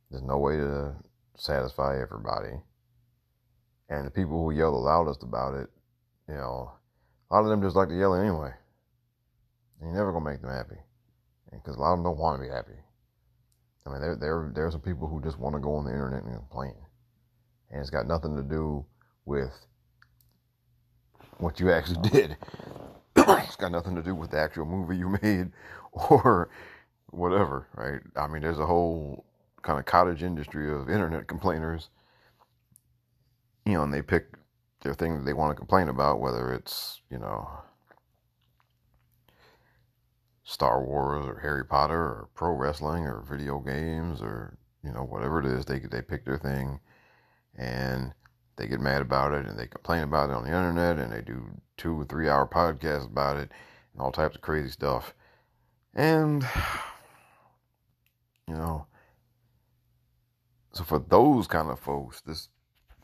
there's no way to satisfy everybody. And the people who yell the loudest about it, you know, a lot of them just like to yell anyway. And you're never gonna make them happy, because a lot of them don't want to be happy. I mean, there there there are some people who just want to go on the internet and complain, and it's got nothing to do with what you actually *laughs* did. it's got nothing to do with the actual movie you *laughs* made or whatever, right? I mean, there's a whole kind of cottage industry of internet complainers. You know, and they pick their thing that they want to complain about, whether it's, you know, Star Wars or Harry Potter or pro wrestling or video games or, you know, whatever it is, they, they pick their thing and they get mad about it and they complain about it on the internet and they do two or three hour podcasts about it and all types of crazy stuff. And, *sighs* you know, so for those kind of folks, this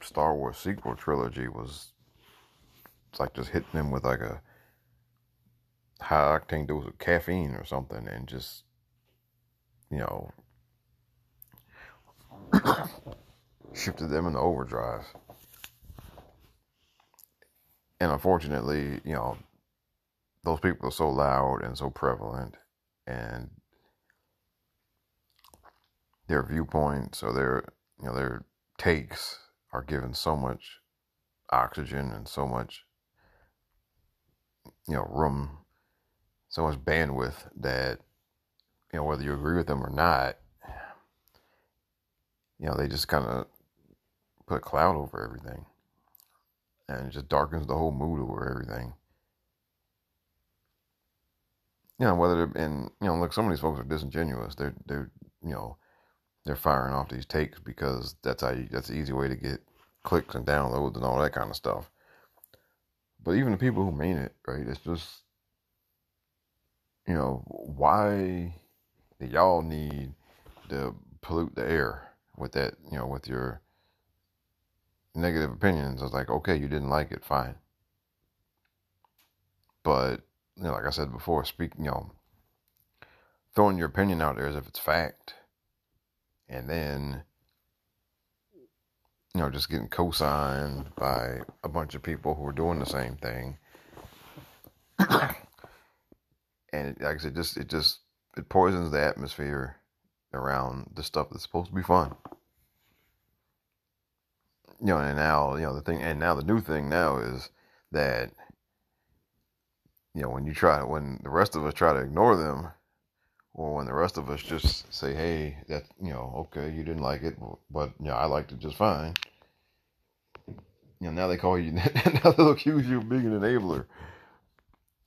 Star Wars sequel trilogy was it's like just hitting them with like a high octane dose of caffeine or something and just you know *coughs* shifted them into overdrive. And unfortunately, you know, those people are so loud and so prevalent and their viewpoints or their you know their takes are given so much oxygen and so much you know room so much bandwidth that you know whether you agree with them or not you know they just kind of put a cloud over everything and it just darkens the whole mood over everything. You know whether and you know look some of these folks are disingenuous. They're they're you know they're firing off these takes because that's how you, that's the easy way to get clicks and downloads and all that kind of stuff. But even the people who mean it, right? It's just you know why do y'all need to pollute the air with that? You know, with your negative opinions. I was like, okay, you didn't like it, fine. But you know, like I said before, speaking, you know, throwing your opinion out there as if it's fact and then you know just getting co-signed by a bunch of people who are doing the same thing and it, like I said, just it just it poisons the atmosphere around the stuff that's supposed to be fun. You know, and now you know the thing, and now the new thing now is that you know when you try when the rest of us try to ignore them, or when the rest of us just say, "Hey, that you know, okay, you didn't like it, but you know, I liked it just fine." You know, now they call you, *laughs* now they'll accuse you of being an enabler.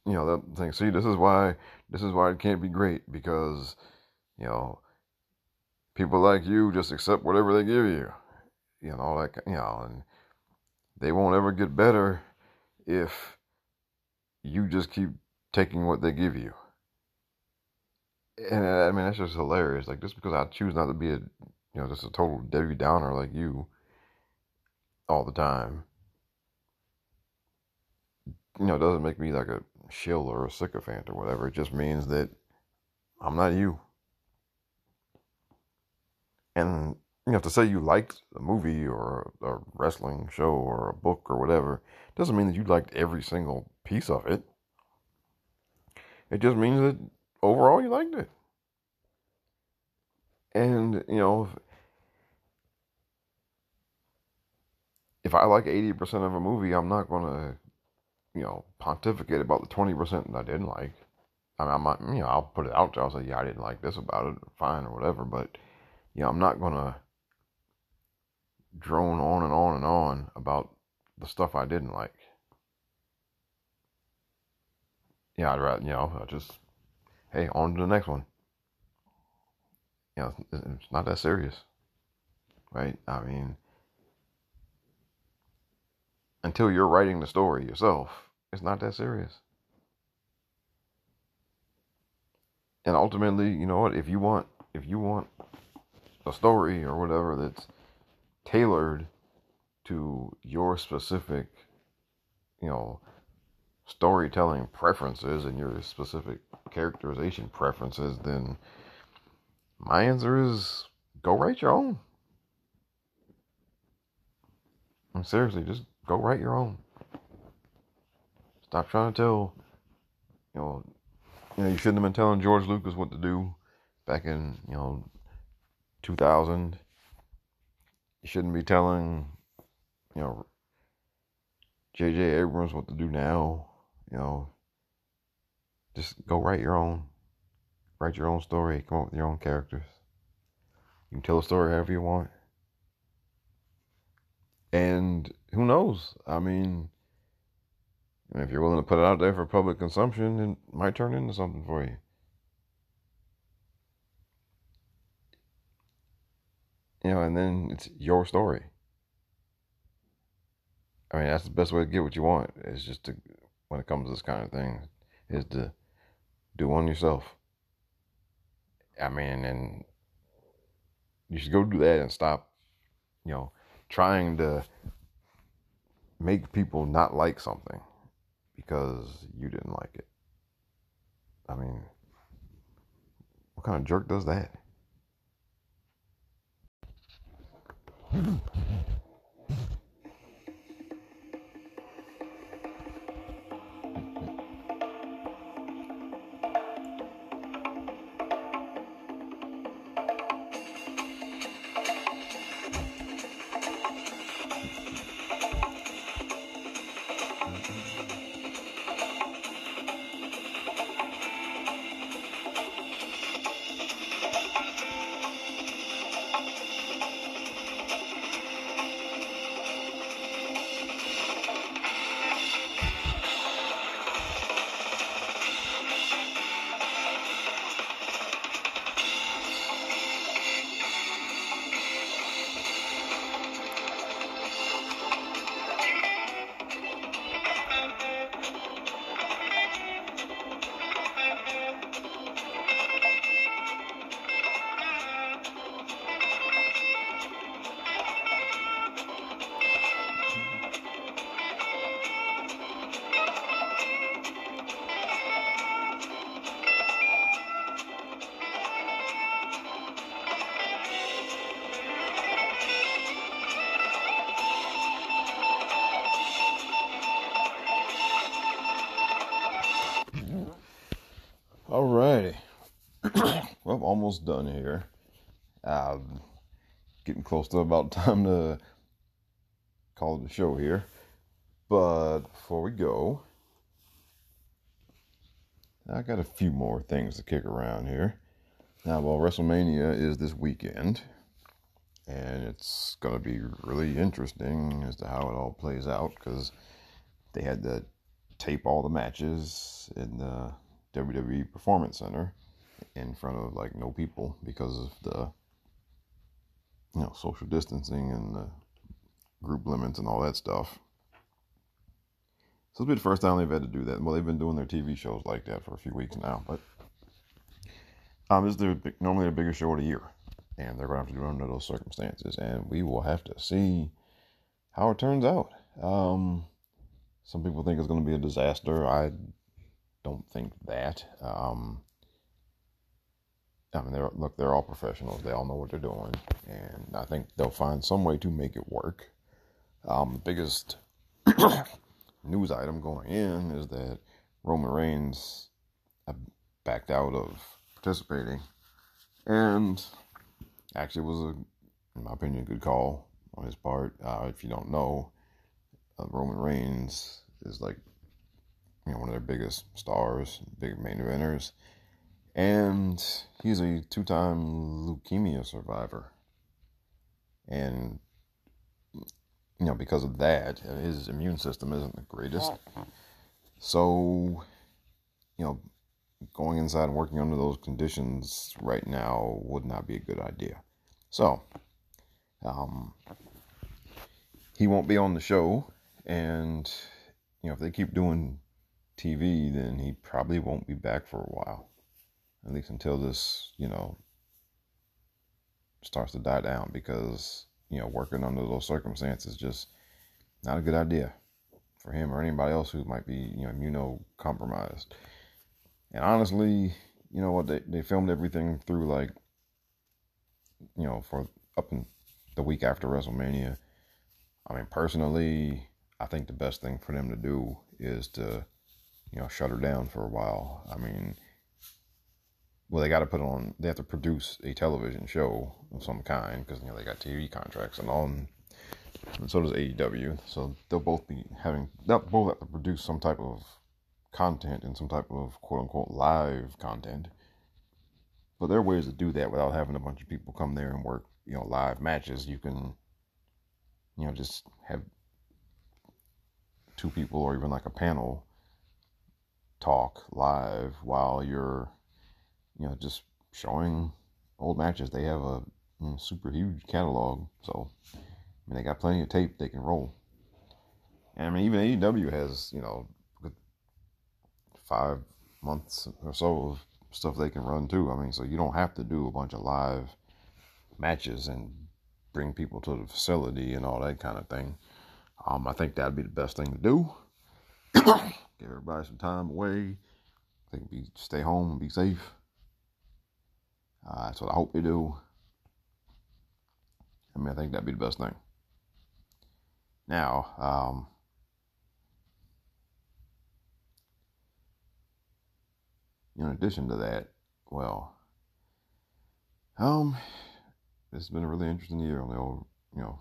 You know, that thing. See, this is why this is why it can't be great because you know people like you just accept whatever they give you. You know, that. You know, and they won't ever get better if you just keep taking what they give you and uh, I mean that's just hilarious. Like just because I choose not to be a you know just a total Debbie Downer like you all the time, you know, doesn't make me like a shill or a sycophant or whatever. It just means that I'm not you. And you know, to say you liked a movie or a wrestling show or a book or whatever doesn't mean that you liked every single piece of it. It just means that overall you liked it. And, you know, if I like 80% of a movie, I'm not going to, you know, pontificate about the 20% that I didn't like. I mean, I might, you know, I'll put it out there. I'll say, yeah, I didn't like this about it, fine or whatever. But, you know, I'm not going to drone on and on and on about the stuff I didn't like. Yeah, I'd rather, you know, I just, hey, on to the next one. You know, it's not that serious, right? I mean, until you're writing the story yourself, it's not that serious. And ultimately, you know what? If you want, if you want a story or whatever that's tailored to your specific, you know, storytelling preferences and your specific characterization preferences, then my answer is go write your own. I'm seriously, just go write your own. Stop trying to tell, you know, you know, you shouldn't have been telling George Lucas what to do back in, you know, 2000. You shouldn't be telling, you know, J.J. Abrams what to do now. You know, just go write your own, write your own story. Come up with your own characters. You can tell a story however you want. And who knows? I mean, if you're willing to put it out there for public consumption, it might turn into something for you. You know, and then it's your story. I mean, that's the best way to get what you want. Is just to, when it comes to this kind of thing, is to do one yourself. I mean, and you should go do that and stop, you know, trying to make people not like something because you didn't like it. I mean, what kind of jerk does that? Close to about *laughs* time to call it a show here. But before we go, I got a few more things to kick around here. Now, well, WrestleMania is this weekend, and it's going to be really interesting as to how it all plays out because they had to tape all the matches in the WWE Performance Center in front of like no people because of the you know social distancing and the group limits and all that stuff. So it's been the first time they've had to do that. Well, they've been doing their TV shows like that for a few weeks now, but um, this is their, normally the biggest show of the year, and they're going to have to do it under those circumstances, and we will have to see how it turns out. Um, Some people think it's going to be a disaster. I don't think that. Um, I mean, they're, look, they're all professionals. They all know what they're doing, and I think they'll find some way to make it work. Um, the biggest *coughs* news item going in is that Roman Reigns backed out of participating, and actually was a, in my opinion, a good call on his part. Uh, if you don't know, uh, Roman Reigns is like you know one of their biggest stars, big main eventers, and he's a two-time leukemia survivor, and you know because of that, his immune system isn't the greatest. So, you know, going inside and working under those conditions right now would not be a good idea. So, um, he won't be on the show, and you know, if they keep doing TV, then he probably won't be back for a while, at least until this, you know, starts to die down. Because you know, working under those circumstances just not a good idea for him or anybody else who might be, you know, immunocompromised. And honestly, you know what? They they filmed everything through like, you know, for up in the week after WrestleMania. I mean, personally, I think the best thing for them to do is to, you know, shut her down for a while. I mean, well, they got to put on. They have to produce a television show of some kind because you know they got TV contracts and all. And so does AEW. So they'll both be having. They'll both have to produce some type of content and some type of quote unquote live content. But there are ways to do that without having a bunch of people come there and work, you know, live matches. You can, you know, just have two people or even like a panel talk live while you're, you know, just showing old matches. They have a you know, super huge catalog, so I mean, they got plenty of tape they can roll. And I mean, even AEW has, you know, five months or so of stuff they can run too. I mean, so you don't have to do a bunch of live matches and bring people to the facility and all that kind of thing. Um, I think that'd be the best thing to do. *coughs* Give everybody some time away. I think be stay home and be safe. Uh, that's what I hope they do. I mean, I think that'd be the best thing. Now, um, in addition to that, well, um, it's been a really interesting year on the old, you know,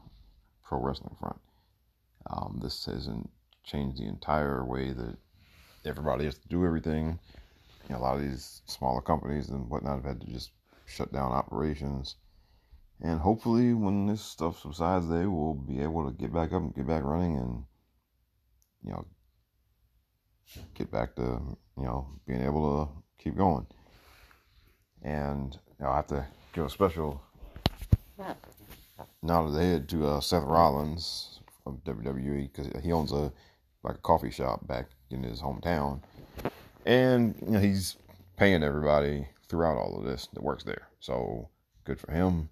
pro wrestling front. Um, this hasn't changed the entire way that everybody has to do everything. You know, a lot of these smaller companies and whatnot have had to just shut down operations. And hopefully, when this stuff subsides, they will be able to get back up and get back running and, you know, get back to, you know, being able to keep going. And you know, I have to give a special nod of the head to uh, Seth Rollins of WWE because he owns a like a coffee shop back in his hometown, and you know he's paying everybody throughout all of this that works there. So good for him.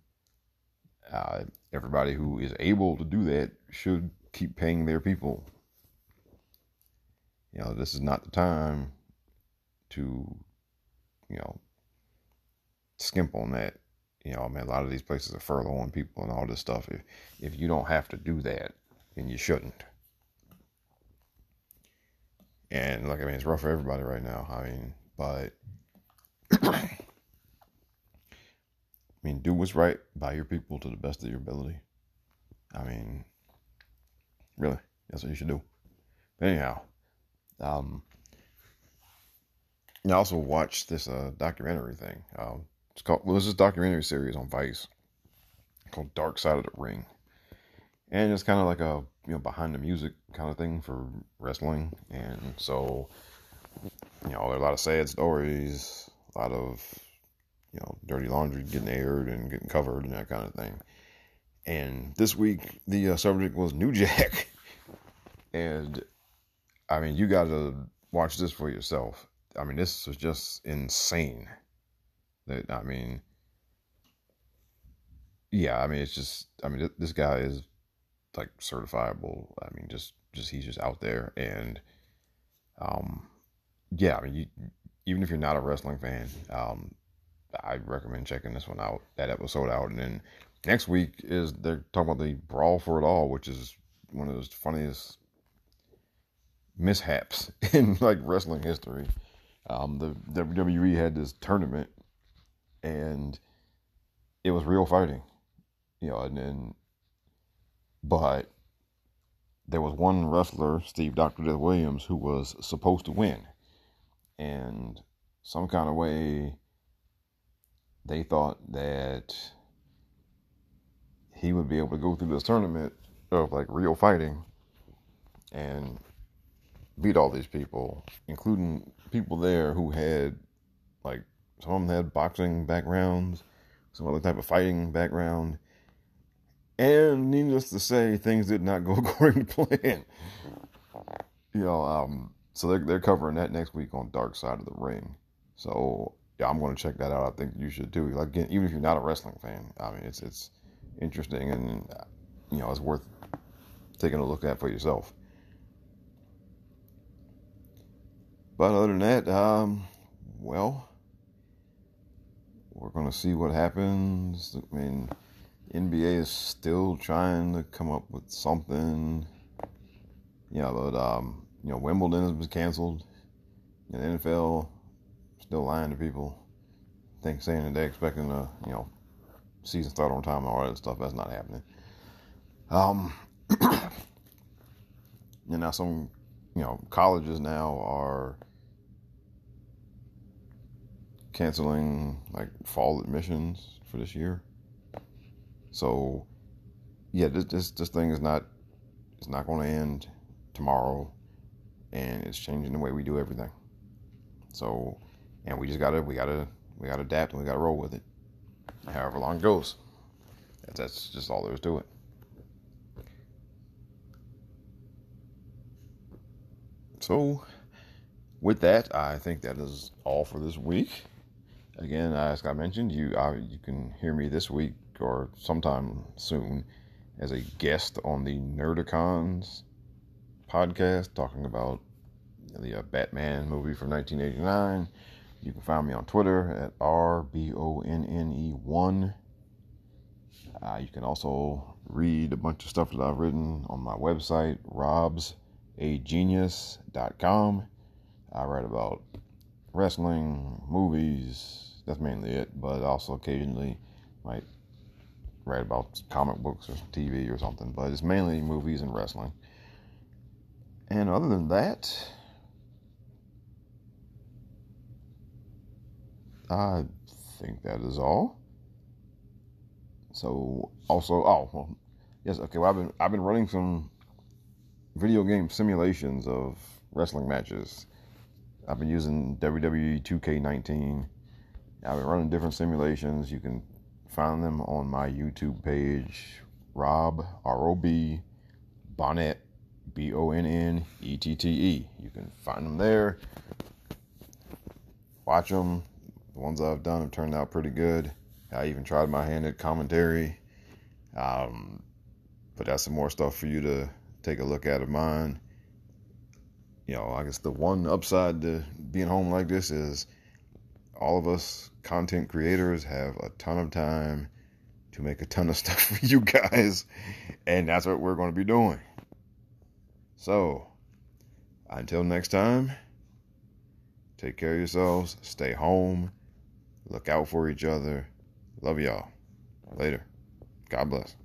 Uh, everybody who is able to do that should keep paying their people. You know, this is not the time to you know, skimp on that. You know, I mean, a lot of these places are furloughing people and all this stuff. If if you don't have to do that, then you shouldn't. And look, I mean, it's rough for everybody right now. I mean, but *coughs* I mean, do what's right by your people to the best of your ability. I mean, really, that's what you should do. But anyhow, um, I also watched this uh, documentary thing. Um, it's called well, this is documentary series on Vice called Dark Side of the Ring, and it's kind of like a you know behind the music kind of thing for wrestling. And so, you know, there are a lot of sad stories, lot of you know dirty laundry getting aired and getting covered and that kind of thing. And this week, the uh, subject was New Jack, *laughs* and I mean, you got to watch this for yourself I mean, this was just insane. That I mean, yeah, I mean, it's just, I mean, this guy is like certifiable. I mean, just just he's just out there, and um, yeah, I mean, you, even if you're not a wrestling fan, um, I recommend checking this one out, that episode out, and then next week is they're talking about the brawl for it all, which is one of those funniest mishaps *laughs* in like wrestling history. Um, the WWE had this tournament, and it was real fighting, you know, and then, but there was one wrestler, Steve Dr. Death Williams, who was supposed to win, and some kind of way they thought that he would be able to go through this tournament of like real fighting and beat all these people, including people there who had like some of them had boxing backgrounds, some other type of fighting background. And needless to say, things did not go *laughs* according to plan. You know, um, so they're they're covering that next week on Dark Side of the Ring. So yeah, I'm going to check that out. I think you should too. Like again, even if you're not a wrestling fan, I mean, it's it's interesting and you know it's worth taking a look at for yourself. But other than that, um, well, we're going to see what happens. I mean, NBA is still trying to come up with something. Know, but, um, you know, Wimbledon was canceled. And the NFL still lying to people, think saying that they're expecting a you know season start on time and all that stuff. That's not happening. Um, *clears throat* and now some you know colleges now are canceling like fall admissions for this year. So yeah, this this this thing is not it's not going to end tomorrow, and it's changing the way we do everything. So and we just gotta we gotta we gotta adapt and we gotta roll with it, however long it goes. That's just all there is to it. So, with that, I think that is all for this week. Again, as I mentioned, you I, you can hear me this week or sometime soon as a guest on the Nerdicons podcast, talking about the uh, Batman movie from 1989 you can find me on Twitter at RBONNE1. Uh, you can also read a bunch of stuff that I've written on my website, robsagenius.com. I write about wrestling, movies, that's mainly it, but also occasionally might write about comic books or TV or something, but it's mainly movies and wrestling. And other than that, I think that is all. So also, oh well, yes, okay. Well, I've been I've been running some video game simulations of wrestling matches. I've been using WWE 2K19. I've been running different simulations. You can find them on my YouTube page, Rob R O B Bonnette B O N N E T T E. You can find them there. Watch them, the ones I've done have turned out pretty good. I even tried my hand at commentary. Um, but that's some more stuff for you to take a look at of mine. You know, I guess the one upside to being home like this is all of us content creators have a ton of time to make a ton of *laughs* stuff for you guys. And that's what we're going to be doing. So, until next time, take care of yourselves, stay home Look out for each other. Love y'all. Later. God bless.